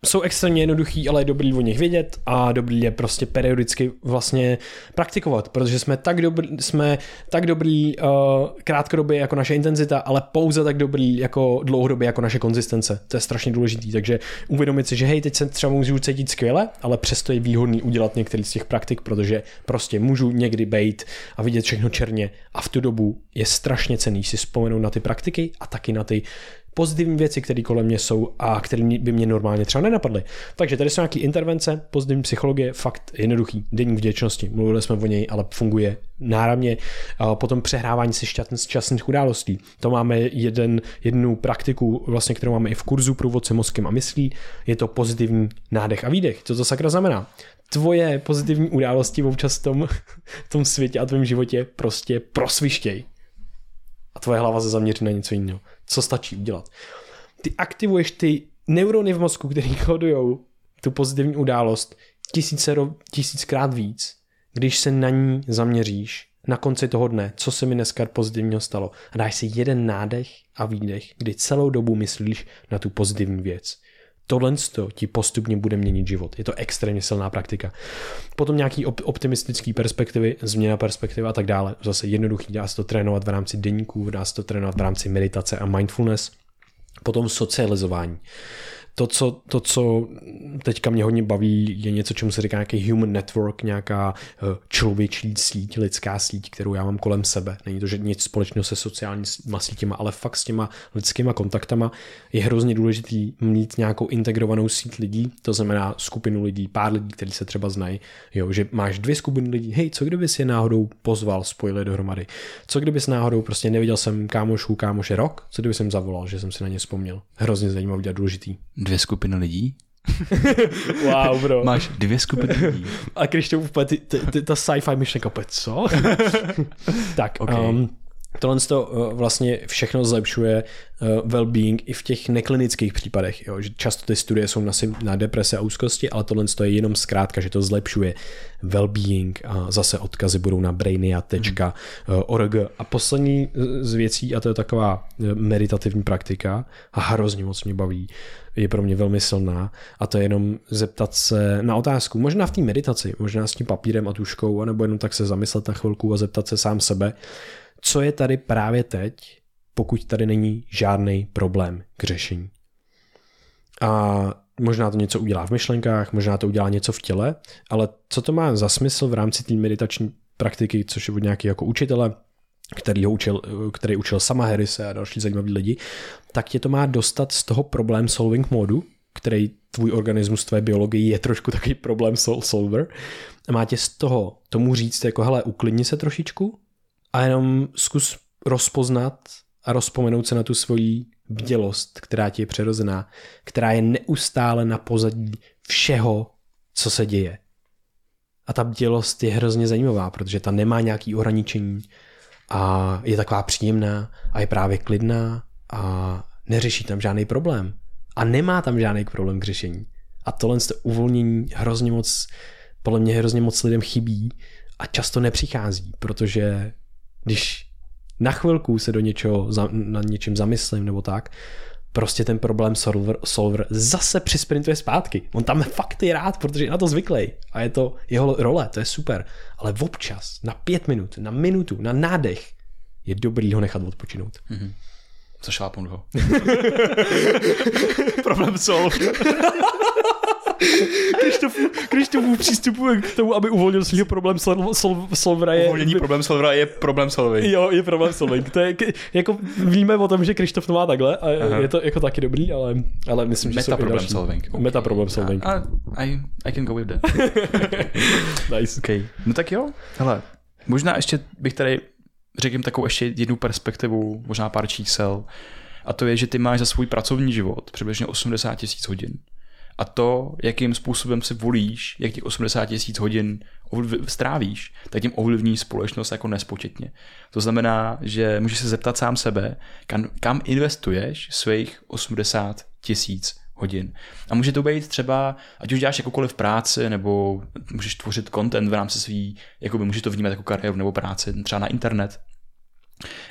jsou extrémně jednoduchý, ale je dobrý o nich vědět a dobrý je prostě periodicky vlastně praktikovat, protože jsme tak dobrý, jsme tak dobrý uh, krátkodobě jako naše intenzita, ale pouze tak dobrý jako dlouhodobě jako naše konzistence. To je strašně důležitý, takže uvědomit si, že hej, teď se třeba můžu cítit skvěle, ale přesto je výhodný udělat některý z těch praktik, protože prostě můžu někdy bejt a vidět všechno černě a v tu dobu je strašně cený si vzpomenout na ty praktiky a taky na ty pozitivní věci, které kolem mě jsou a které by mě normálně třeba nenapadly. Takže tady jsou nějaké intervence, pozitivní psychologie, fakt jednoduchý, denní vděčnosti, mluvili jsme o něj, ale funguje náramně. Potom přehrávání si šťastných událostí. To máme jeden, jednu praktiku, vlastně, kterou máme i v kurzu průvodce mozkem a myslí. Je to pozitivní nádech a výdech. Co to sakra znamená? Tvoje pozitivní události občas v tom, v tom světě a tvém životě prostě prosvištěj. A tvoje hlava se zaměří na něco jiného co stačí udělat. Ty aktivuješ ty neurony v mozku, které kodují tu pozitivní událost tisíce, tisíckrát víc, když se na ní zaměříš na konci toho dne, co se mi dneska pozitivního stalo a dáš si jeden nádech a výdech, kdy celou dobu myslíš na tu pozitivní věc. Tohle ti postupně bude měnit život. Je to extrémně silná praktika. Potom nějaký op- optimistický perspektivy, změna perspektivy a tak dále. Zase jednoduchý, dá se to trénovat v rámci deníků, dá se to trénovat v rámci meditace a mindfulness. Potom socializování to co, to, co teďka mě hodně baví, je něco, čemu se říká nějaký human network, nějaká eh, člověčí síť, lidská síť, kterou já mám kolem sebe. Není to, že nic společného se sociálníma sítěma, ale fakt s těma lidskýma kontaktama. Je hrozně důležitý mít nějakou integrovanou síť lidí, to znamená skupinu lidí, pár lidí, kteří se třeba znají, jo, že máš dvě skupiny lidí, hej, co kdyby si je náhodou pozval, spojili dohromady, co kdyby si náhodou prostě neviděl jsem kámošku, kámoše rok, co kdyby jsem zavolal, že jsem si na ně vzpomněl. Hrozně zajímavý a důležitý dvě skupiny lidí. wow, bro. Máš dvě skupiny lidí. A když to úplně, ta sci-fi myšlenka, co? tak, okay. um, Tohle to eh, vlastně všechno zlepšuje eh, well-being i v těch neklinických případech. Jo? Že často ty studie jsou na, na deprese a úzkosti, ale tohle je jenom zkrátka, že to zlepšuje well-being a zase odkazy budou na brainia.org. A poslední z věcí, a to je taková meditativní praktika a hrozně moc mě baví, je pro mě velmi silná a to je jenom zeptat se na otázku, možná v té meditaci, možná s tím papírem a tuškou, anebo jenom tak se zamyslet na chvilku a zeptat se sám sebe, co je tady právě teď, pokud tady není žádný problém k řešení. A možná to něco udělá v myšlenkách, možná to udělá něco v těle, ale co to má za smysl v rámci té meditační praktiky, což je od nějaký jako učitele, který, ho učil, který učil sama Harrise a další zajímaví lidi, tak tě to má dostat z toho problém solving modu, který tvůj organismus, tvé biologii je trošku takový problém solver. A má tě z toho tomu říct, jako hele, uklidni se trošičku, a jenom zkus rozpoznat a rozpomenout se na tu svoji bdělost, která ti je přirozená, která je neustále na pozadí všeho, co se děje. A ta bdělost je hrozně zajímavá, protože ta nemá nějaký ohraničení a je taková příjemná a je právě klidná a neřeší tam žádný problém. A nemá tam žádný problém k řešení. A tohle to uvolnění hrozně moc, podle mě hrozně moc lidem chybí a často nepřichází, protože když na chvilku se do něčeho, na něčem zamyslím nebo tak, prostě ten problém solver, solver zase přisprintuje zpátky. On tam fakt je rád, protože je na to zvyklý a je to jeho role, to je super. Ale občas, na pět minut, na minutu, na nádech, je dobrý ho nechat odpočinout. Mm-hmm. Zašlápnout ho. Problém solv. Krištofu přístupuje k tomu, aby uvolnil svýho problém sol, sol, je... Uvolnění problém solvera je problém solving. Jo, je problém solving. To je, jako víme o tom, že Krištof to má takhle a Aha. je to jako taky dobrý, ale, ale myslím, Meta že problem další. solving. Okay. Meta problem solving. A, I, I can go with that. nice. Okay. No tak jo, hele, možná ještě bych tady řekl takovou ještě jednu perspektivu, možná pár čísel. A to je, že ty máš za svůj pracovní život přibližně 80 tisíc hodin. A to, jakým způsobem si volíš, jak těch 80 tisíc hodin strávíš, tak tím ovlivní společnost jako nespočetně. To znamená, že můžeš se zeptat sám sebe, kam, kam investuješ svých 80 tisíc hodin. A může to být třeba, ať už děláš jakoukoliv práci, nebo můžeš tvořit content v rámci svý, jakoby můžeš to vnímat jako kariéru nebo práci, třeba na internet.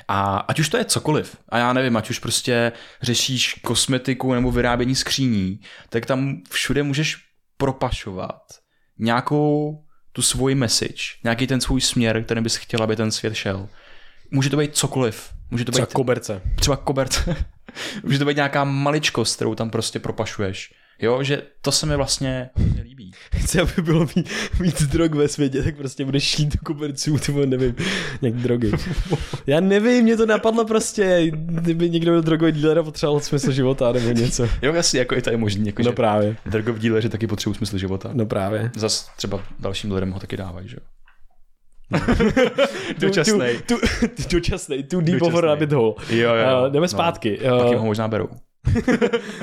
A ať už to je cokoliv, a já nevím, ať už prostě řešíš kosmetiku nebo vyrábění skříní, tak tam všude můžeš propašovat nějakou tu svoji message, nějaký ten svůj směr, který bys chtěl, aby ten svět šel. Může to být cokoliv. Může to třeba být koberce. Třeba koberce. Může to být nějaká maličkost, kterou tam prostě propašuješ. Jo, že to se mi vlastně líbí. Chci, aby bylo mít, víc drog ve světě, tak prostě budeš šít do koberců, nebo nevím, nějak drogy. Já nevím, mě to napadlo prostě, kdyby někdo byl drogový dealer a potřeboval smysl života, nebo něco. Jo, jasně, jako i to je možný. Jako, no právě. Drogový dealeři taky potřebují smysl života. No právě. Zas třeba dalším lidem ho taky dávají, že jo. dočasnej. Dočasnej, tu deep over rabbit hole. Jo, jo. Uh, jdeme no. zpátky. Uh, ho možná berou.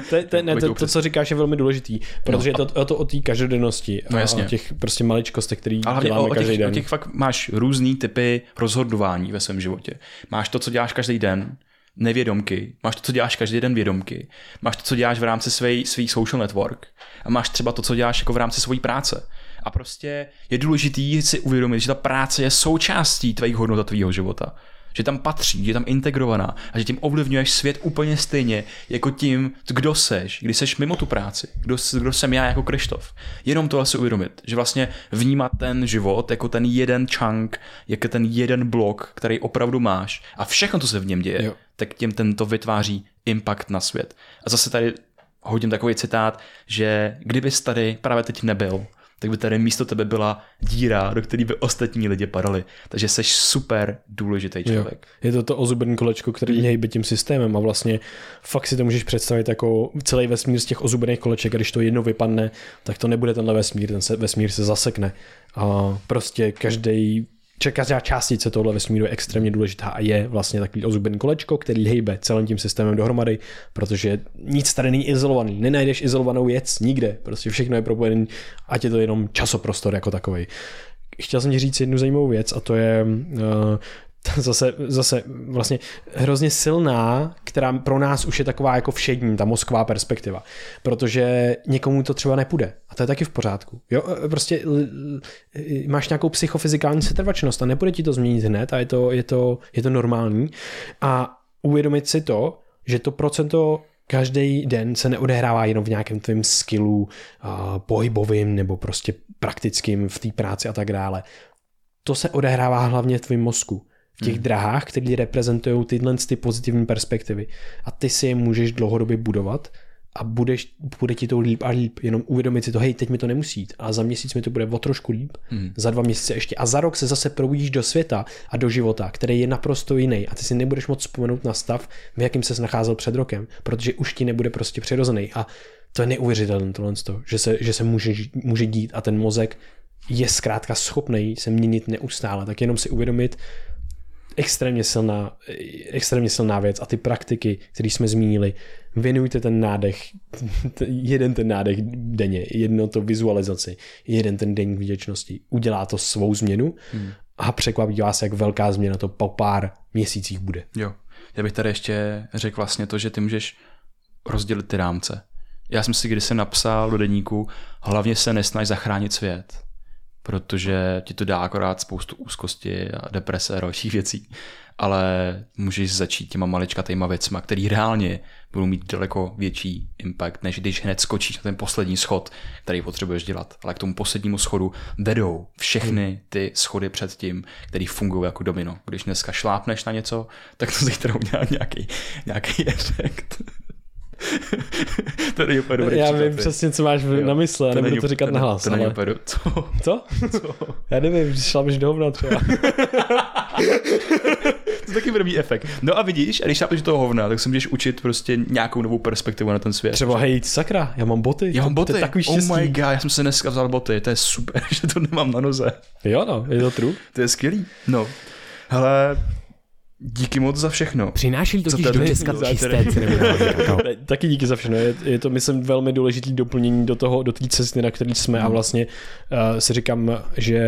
To, to, ne, to, to, co říkáš, je velmi důležitý, protože no. je to, to o té každodennosti no, jasně. a o těch prostě maličkostech, který Ale děláme o, o každý těch, den. O těch fakt máš různý typy rozhodování ve svém životě. Máš to, co děláš každý den, nevědomky, máš to, co děláš každý den vědomky, máš to, co děláš v rámci své svý social network a máš třeba to, co děláš jako v rámci své práce. A prostě je důležitý si uvědomit, že ta práce je součástí tvých hodnot a tvýho života že tam patří, že je tam integrovaná a že tím ovlivňuješ svět úplně stejně jako tím, kdo seš, když seš mimo tu práci, kdo, kdo jsem já jako Krištof. Jenom to asi uvědomit, že vlastně vnímat ten život jako ten jeden chunk, jako ten jeden blok, který opravdu máš a všechno, co se v něm děje, jo. tak tím tento vytváří impact na svět. A zase tady hodím takový citát, že kdybys tady právě teď nebyl, tak by tady místo tebe byla díra, do které by ostatní lidi padali. Takže jsi super důležitý člověk. Jo. Je to to ozubené kolečko, který hejbe tím systémem a vlastně fakt si to můžeš představit jako celý vesmír z těch ozubených koleček a když to jedno vypadne, tak to nebude tenhle vesmír, ten se, vesmír se zasekne. A prostě každý každá částice tohle vesmíru je extrémně důležitá a je vlastně takový ozubený kolečko, který hejbe celým tím systémem dohromady, protože nic tady není izolovaný. Nenajdeš izolovanou věc nikde, prostě všechno je propojené, ať je to jenom časoprostor jako takový. Chtěl jsem ti říct jednu zajímavou věc a to je uh, zase, zase vlastně hrozně silná, která pro nás už je taková jako všední, ta mozková perspektiva. Protože někomu to třeba nepůjde. A to je taky v pořádku. Jo, e, prostě máš nějakou psychofyzikální setrvačnost a nepůjde ti to změnit hned a je to, je to, je to normální. A uvědomit si to, že to procento každý den se neodehrává jenom v nějakém tvém skillu uh, pohybovým nebo prostě praktickým v té práci a tak dále. To se odehrává hlavně v tvém mozku v těch hmm. drahách, které reprezentují tyhle ty pozitivní perspektivy. A ty si je můžeš dlouhodobě budovat a budeš, bude ti to líp a líp. Jenom uvědomit si to, hej, teď mi to nemusí jít. A za měsíc mi to bude o trošku líp, hmm. za dva měsíce ještě. A za rok se zase probudíš do světa a do života, který je naprosto jiný. A ty si nebudeš moc vzpomenout na stav, v jakým se nacházel před rokem, protože už ti nebude prostě přirozený. A to je neuvěřitelné tohle, že se, že se může, může dít a ten mozek je zkrátka schopný se měnit neustále. Tak jenom si uvědomit, extrémně silná, extrémně silná věc a ty praktiky, které jsme zmínili, věnujte ten nádech, jeden ten nádech denně, jedno to vizualizaci, jeden ten den vděčnosti, udělá to svou změnu hmm. a překvapí vás, jak velká změna to po pár měsících bude. Jo. Já bych tady ještě řekl vlastně to, že ty můžeš rozdělit ty rámce. Já jsem si kdysi napsal do deníku, hlavně se nesnaž zachránit svět, protože ti to dá akorát spoustu úzkosti a deprese a dalších věcí ale můžeš začít těma maličkatýma věcma, který reálně budou mít daleko větší impact, než když hned skočíš na ten poslední schod, který potřebuješ dělat. Ale k tomu poslednímu schodu vedou všechny ty schody před tím, který fungují jako domino. Když dneska šlápneš na něco, tak to zítra udělá nějaký, nějaký efekt. to není úplně dobrý Já vím přesně, co máš jo, na mysli, nebudu to říkat na hlas. To není úplně Co? Co? Co? Já nevím, šlapeš do hovna třeba. to taky mít efekt. No a vidíš, a když šlápeš do toho hovna, tak se můžeš učit prostě nějakou novou perspektivu na ten svět. Třeba hej, sakra, já mám boty. Já mám boty. To je takový štěstí. Oh my god, já jsem se dneska vzal boty, to je super, že to nemám na noze. Jo no, je to true. to je skvělý. No, hele, Díky moc za všechno. Přináší to totiž dneska čisté Taky díky za všechno. Je, je to, myslím, velmi důležitý doplnění do toho, do té cesty, na které jsme hmm. a vlastně uh, si říkám, že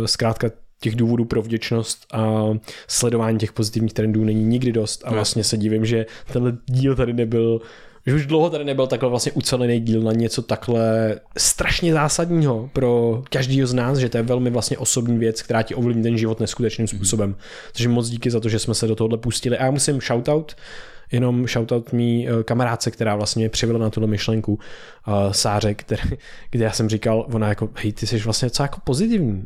uh, zkrátka těch důvodů pro vděčnost a sledování těch pozitivních trendů není nikdy dost a vlastně se divím, že tenhle díl tady nebyl že už dlouho tady nebyl takhle vlastně ucelený díl na něco takhle strašně zásadního pro každýho z nás, že to je velmi vlastně osobní věc, která ti ovlivní ten život neskutečným mhm. způsobem. Mm-hmm. Takže moc díky za to, že jsme se do tohohle pustili. A já musím shoutout jenom shoutout mý eh, kamarádce, která vlastně mě přivela na tuhle myšlenku, uh, Sáře, který, kde já jsem říkal, ona jako, hej, ty jsi vlastně docela jako pozitivní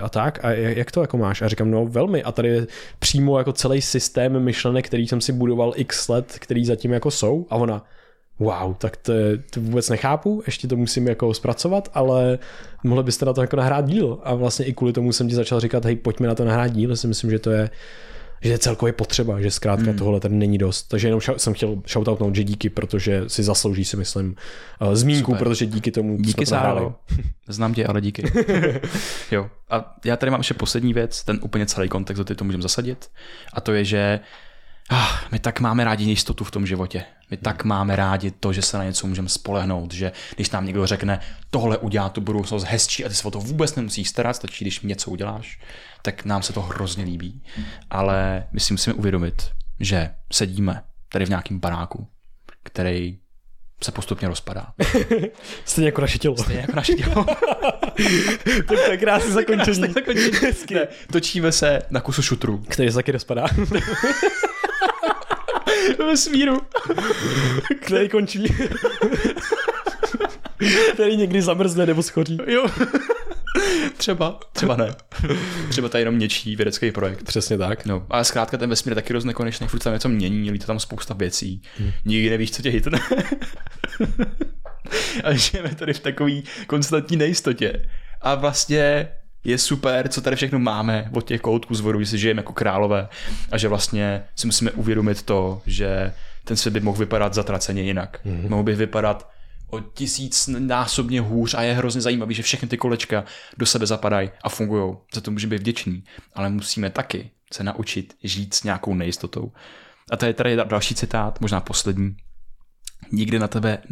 a tak, a jak to jako máš? A říkám, no velmi, a tady je přímo jako celý systém myšlenek, který jsem si budoval x let, který zatím jako jsou, a ona, wow, tak to, to vůbec nechápu, ještě to musím jako zpracovat, ale mohli byste na to jako nahrát díl. A vlastně i kvůli tomu jsem ti začal říkat, hej, pojďme na to nahrát díl, si myslím, že to je že je celkově potřeba, že zkrátka mm. tohle tady není dost. Takže jenom ša- jsem chtěl shoutoutnout, že díky, protože si zaslouží si myslím uh, zmínku, Super. protože díky tomu Díky Sáro. Znám tě, ale díky. jo. A já tady mám ještě poslední věc, ten úplně celý kontext, do to můžeme zasadit. A to je, že my tak máme rádi jistotu v tom životě. My tak máme rádi to, že se na něco můžeme spolehnout, že když nám někdo řekne, tohle udělá tu budoucnost hezčí a ty se o to vůbec nemusíš starat, stačí, když něco uděláš, tak nám se to hrozně líbí. Ale my si musíme uvědomit, že sedíme tady v nějakém baráku, který se postupně rozpadá. Stejně jako naše tělo. Stejně jako naše tělo. to je krásné zakončení. zakončení. Ne, točíme se na kusu šutru. Který se taky rozpadá. Ve smíru. Který končí. Který někdy zamrzne nebo schoří. Jo. Třeba, třeba ne. Třeba to je jenom něčí vědecký projekt. Přesně tak. No, ale zkrátka ten vesmír je taky dost nekonečný, furt tam něco mění, to tam spousta věcí. Hmm. Nikdy nevíš, co tě hitne. a žijeme tady v takové konstantní nejistotě. A vlastně je super, co tady všechno máme od těch koutků z vodu, že si žijeme jako králové a že vlastně si musíme uvědomit to, že ten svět by mohl vypadat zatraceně jinak. Mm-hmm. Mohl by vypadat o tisíc násobně hůř a je hrozně zajímavý, že všechny ty kolečka do sebe zapadají a fungují. Za to můžeme být vděční, ale musíme taky se naučit žít s nějakou nejistotou. A to je tady další citát, možná poslední. Nikdy na tebe...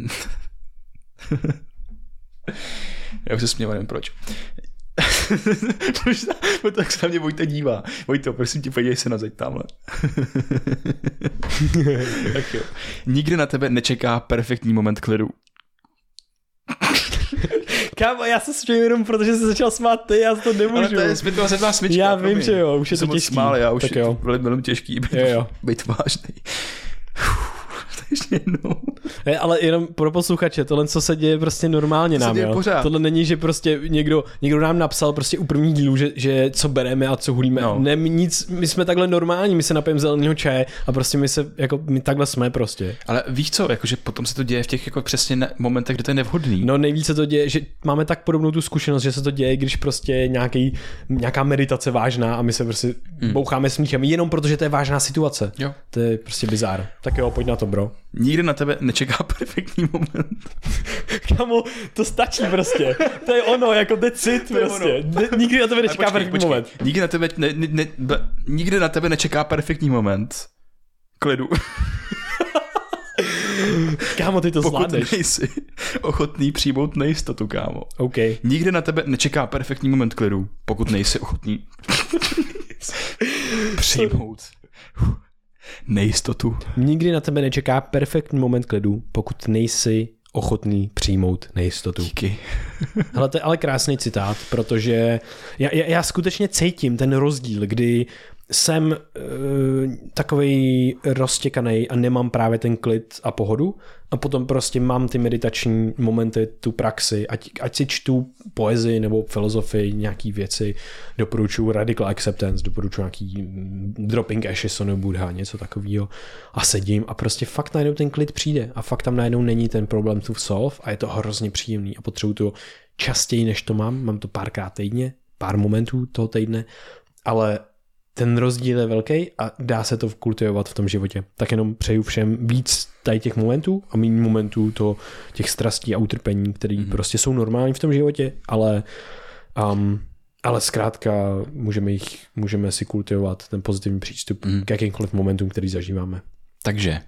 Já už se směl, nevím proč. Možná, tak se na mě Vojta dívá. Vojto, prosím tě, podívej se na zeď tamhle. tak jo. Nikdy na tebe nečeká perfektní moment klidu. Kámo, já se směju jenom protože jsi začal smát ty, já to nemůžu. Ale to je zpětová sedmá smyčka. Já vím, že jo, už je to těžký. Smál, já už tak jo. velmi těžký být, jo, jo. být vážný. ještě jednou. Je, ale jenom pro posluchače, tohle, co se děje prostě normálně to nám, jo. Pořád. Tohle není, že prostě někdo, někdo nám napsal prostě u první dílu, že, že co bereme a co hulíme. No. Ne, nic, my jsme takhle normální, my se napijeme zeleného čaje a prostě my se, jako my takhle jsme prostě. Ale víš co, jakože potom se to děje v těch jako přesně ne, momentech, kde to je nevhodný. No nejvíce to děje, že máme tak podobnou tu zkušenost, že se to děje, když prostě nějaký, nějaká meditace vážná a my se prostě hmm. boucháme smíchem jenom protože to je vážná situace. Jo. To je prostě bizár. Tak jo, pojď na to, bro. Nikdy na tebe nečeká perfektní moment. Kamu, to stačí prostě. To je ono, jako decit prostě. Ne, nikdy na tebe nečeká počkej, perfektní počkej. moment. Nikdy na tebe, ne, ne, ne, nikdy na tebe nečeká perfektní moment. Klidu. kámo, ty to Pokud zvládneš. nejsi ochotný přijmout nejistotu, kámo. OK. Nikdy na tebe nečeká perfektní moment klidu, pokud nejsi ochotný přijmout nejistotu. Nikdy na tebe nečeká perfektní moment klidu, pokud nejsi ochotný přijmout nejistotu. Díky. Hele, to je ale krásný citát, protože já, já, já skutečně cítím ten rozdíl, kdy jsem uh, takový roztěkaný a nemám právě ten klid a pohodu a potom prostě mám ty meditační momenty, tu praxi, ať, ať si čtu poezii nebo filozofii, nějaký věci, doporučuji Radical Acceptance, doporučuji nějaký Dropping Ashes Sonu Buddha, něco takového a sedím a prostě fakt najednou ten klid přijde a fakt tam najednou není ten problém tu solve a je to hrozně příjemný a potřebuju to častěji, než to mám, mám to párkrát týdně, pár momentů toho týdne, ale ten rozdíl je velký a dá se to kultivovat v tom životě. Tak jenom přeju všem víc tady těch momentů a méně momentů to, těch strastí a utrpení, které mm-hmm. prostě jsou normální v tom životě, ale um, ale zkrátka můžeme, jich, můžeme si kultivovat ten pozitivní přístup mm. k jakýmkoliv momentům, který zažíváme. Takže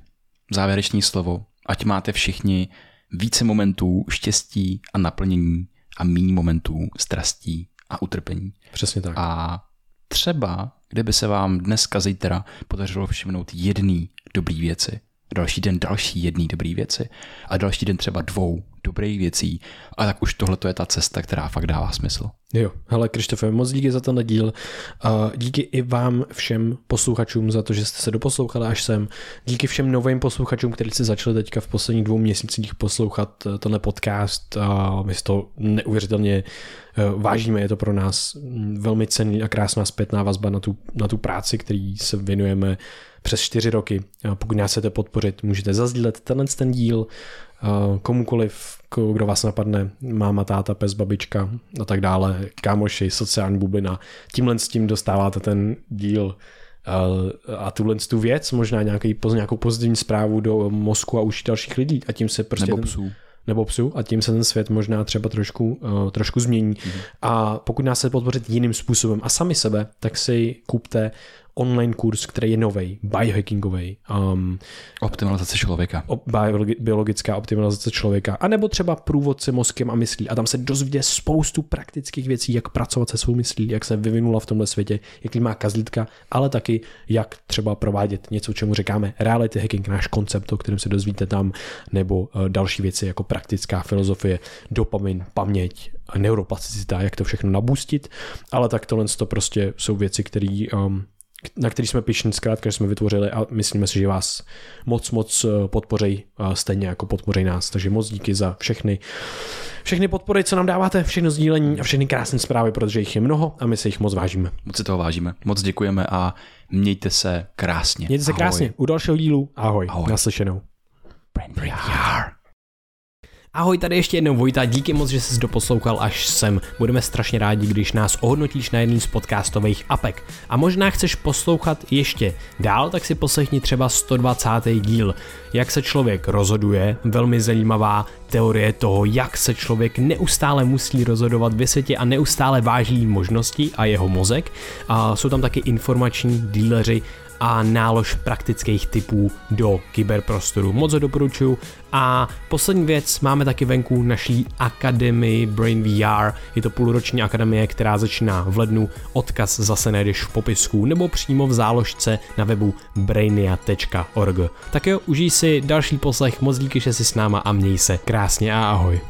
závěrečné slovo, ať máte všichni více momentů štěstí a naplnění a méně momentů strastí a utrpení. Přesně tak. A třeba kdyby se vám dneska, zítra podařilo všimnout jedný dobrý věci, další den další jedný dobrý věci a další den třeba dvou dobrých věcí a tak už tohle je ta cesta, která fakt dává smysl. Jo, hele Krištofe, moc díky za ten díl. Díky i vám všem posluchačům za to, že jste se doposlouchali až sem. Díky všem novým posluchačům, kteří se začali teďka v posledních dvou měsících poslouchat eh, tenhle podcast. My si to neuvěřitelně eh, vážíme, je to pro nás velmi cenný a krásná zpětná vazba na tu, na tu práci, který se věnujeme přes čtyři roky. Pokud nás chcete podpořit, můžete zazdílet tenhle ten díl, komukoliv, kdo vás napadne, máma, táta, pes, babička a tak dále, kámoši, sociální bublina. Tímhle s tím dostáváte ten díl a tuhle tu věc, možná nějaký, nějakou pozitivní zprávu do mozku a uší dalších lidí a tím se prostě Nebo ten, psů nebo psu a tím se ten svět možná třeba trošku, uh, trošku změní. Mm-hmm. A pokud nás se podpořit jiným způsobem a sami sebe, tak si kupte online kurz, který je nový, biohackingový. Um, optimalizace člověka. biologická optimalizace člověka. A nebo třeba průvodce mozkem a myslí. A tam se dozvíde spoustu praktických věcí, jak pracovat se svou myslí, jak se vyvinula v tomhle světě, jaký má kazlítka, ale taky jak třeba provádět něco, čemu říkáme reality hacking, náš koncept, o kterém se dozvíte tam, nebo uh, další věci jako praktická filozofie, dopamin, paměť, neuroplasticita, jak to všechno nabustit, ale tak tohle to prostě jsou věci, které um, na který jsme pišní, zkrátka, že jsme vytvořili a myslíme si, že vás moc, moc eh, podpoří, stejně jako podpoří nás. Takže moc díky za všechny, všechny podpory, co nám dáváte, všechno sdílení a všechny krásné zprávy, protože jich je mnoho a my se jich moc vážíme. Moc si toho vážíme, moc děkujeme a mějte se krásně. Mějte se ahoj. krásně. U dalšího dílu. Ahoj. ahoj. Naslyšenou. Brain VR. Ahoj, tady ještě jednou Vojta, díky moc, že jsi doposlouchal až sem. Budeme strašně rádi, když nás ohodnotíš na jedný z podcastových apek. A možná chceš poslouchat ještě dál, tak si poslechni třeba 120. díl. Jak se člověk rozhoduje, velmi zajímavá teorie toho, jak se člověk neustále musí rozhodovat ve světě a neustále váží možnosti a jeho mozek. A jsou tam taky informační díleři a nálož praktických typů do kyberprostoru. Moc ho doporučuju. A poslední věc, máme taky venku naší akademii Brain VR. Je to půlroční akademie, která začíná v lednu. Odkaz zase najdeš v popisku nebo přímo v záložce na webu brainia.org. Tak jo, užij si další poslech, moc díky, že jsi s náma a měj se krásně a ahoj.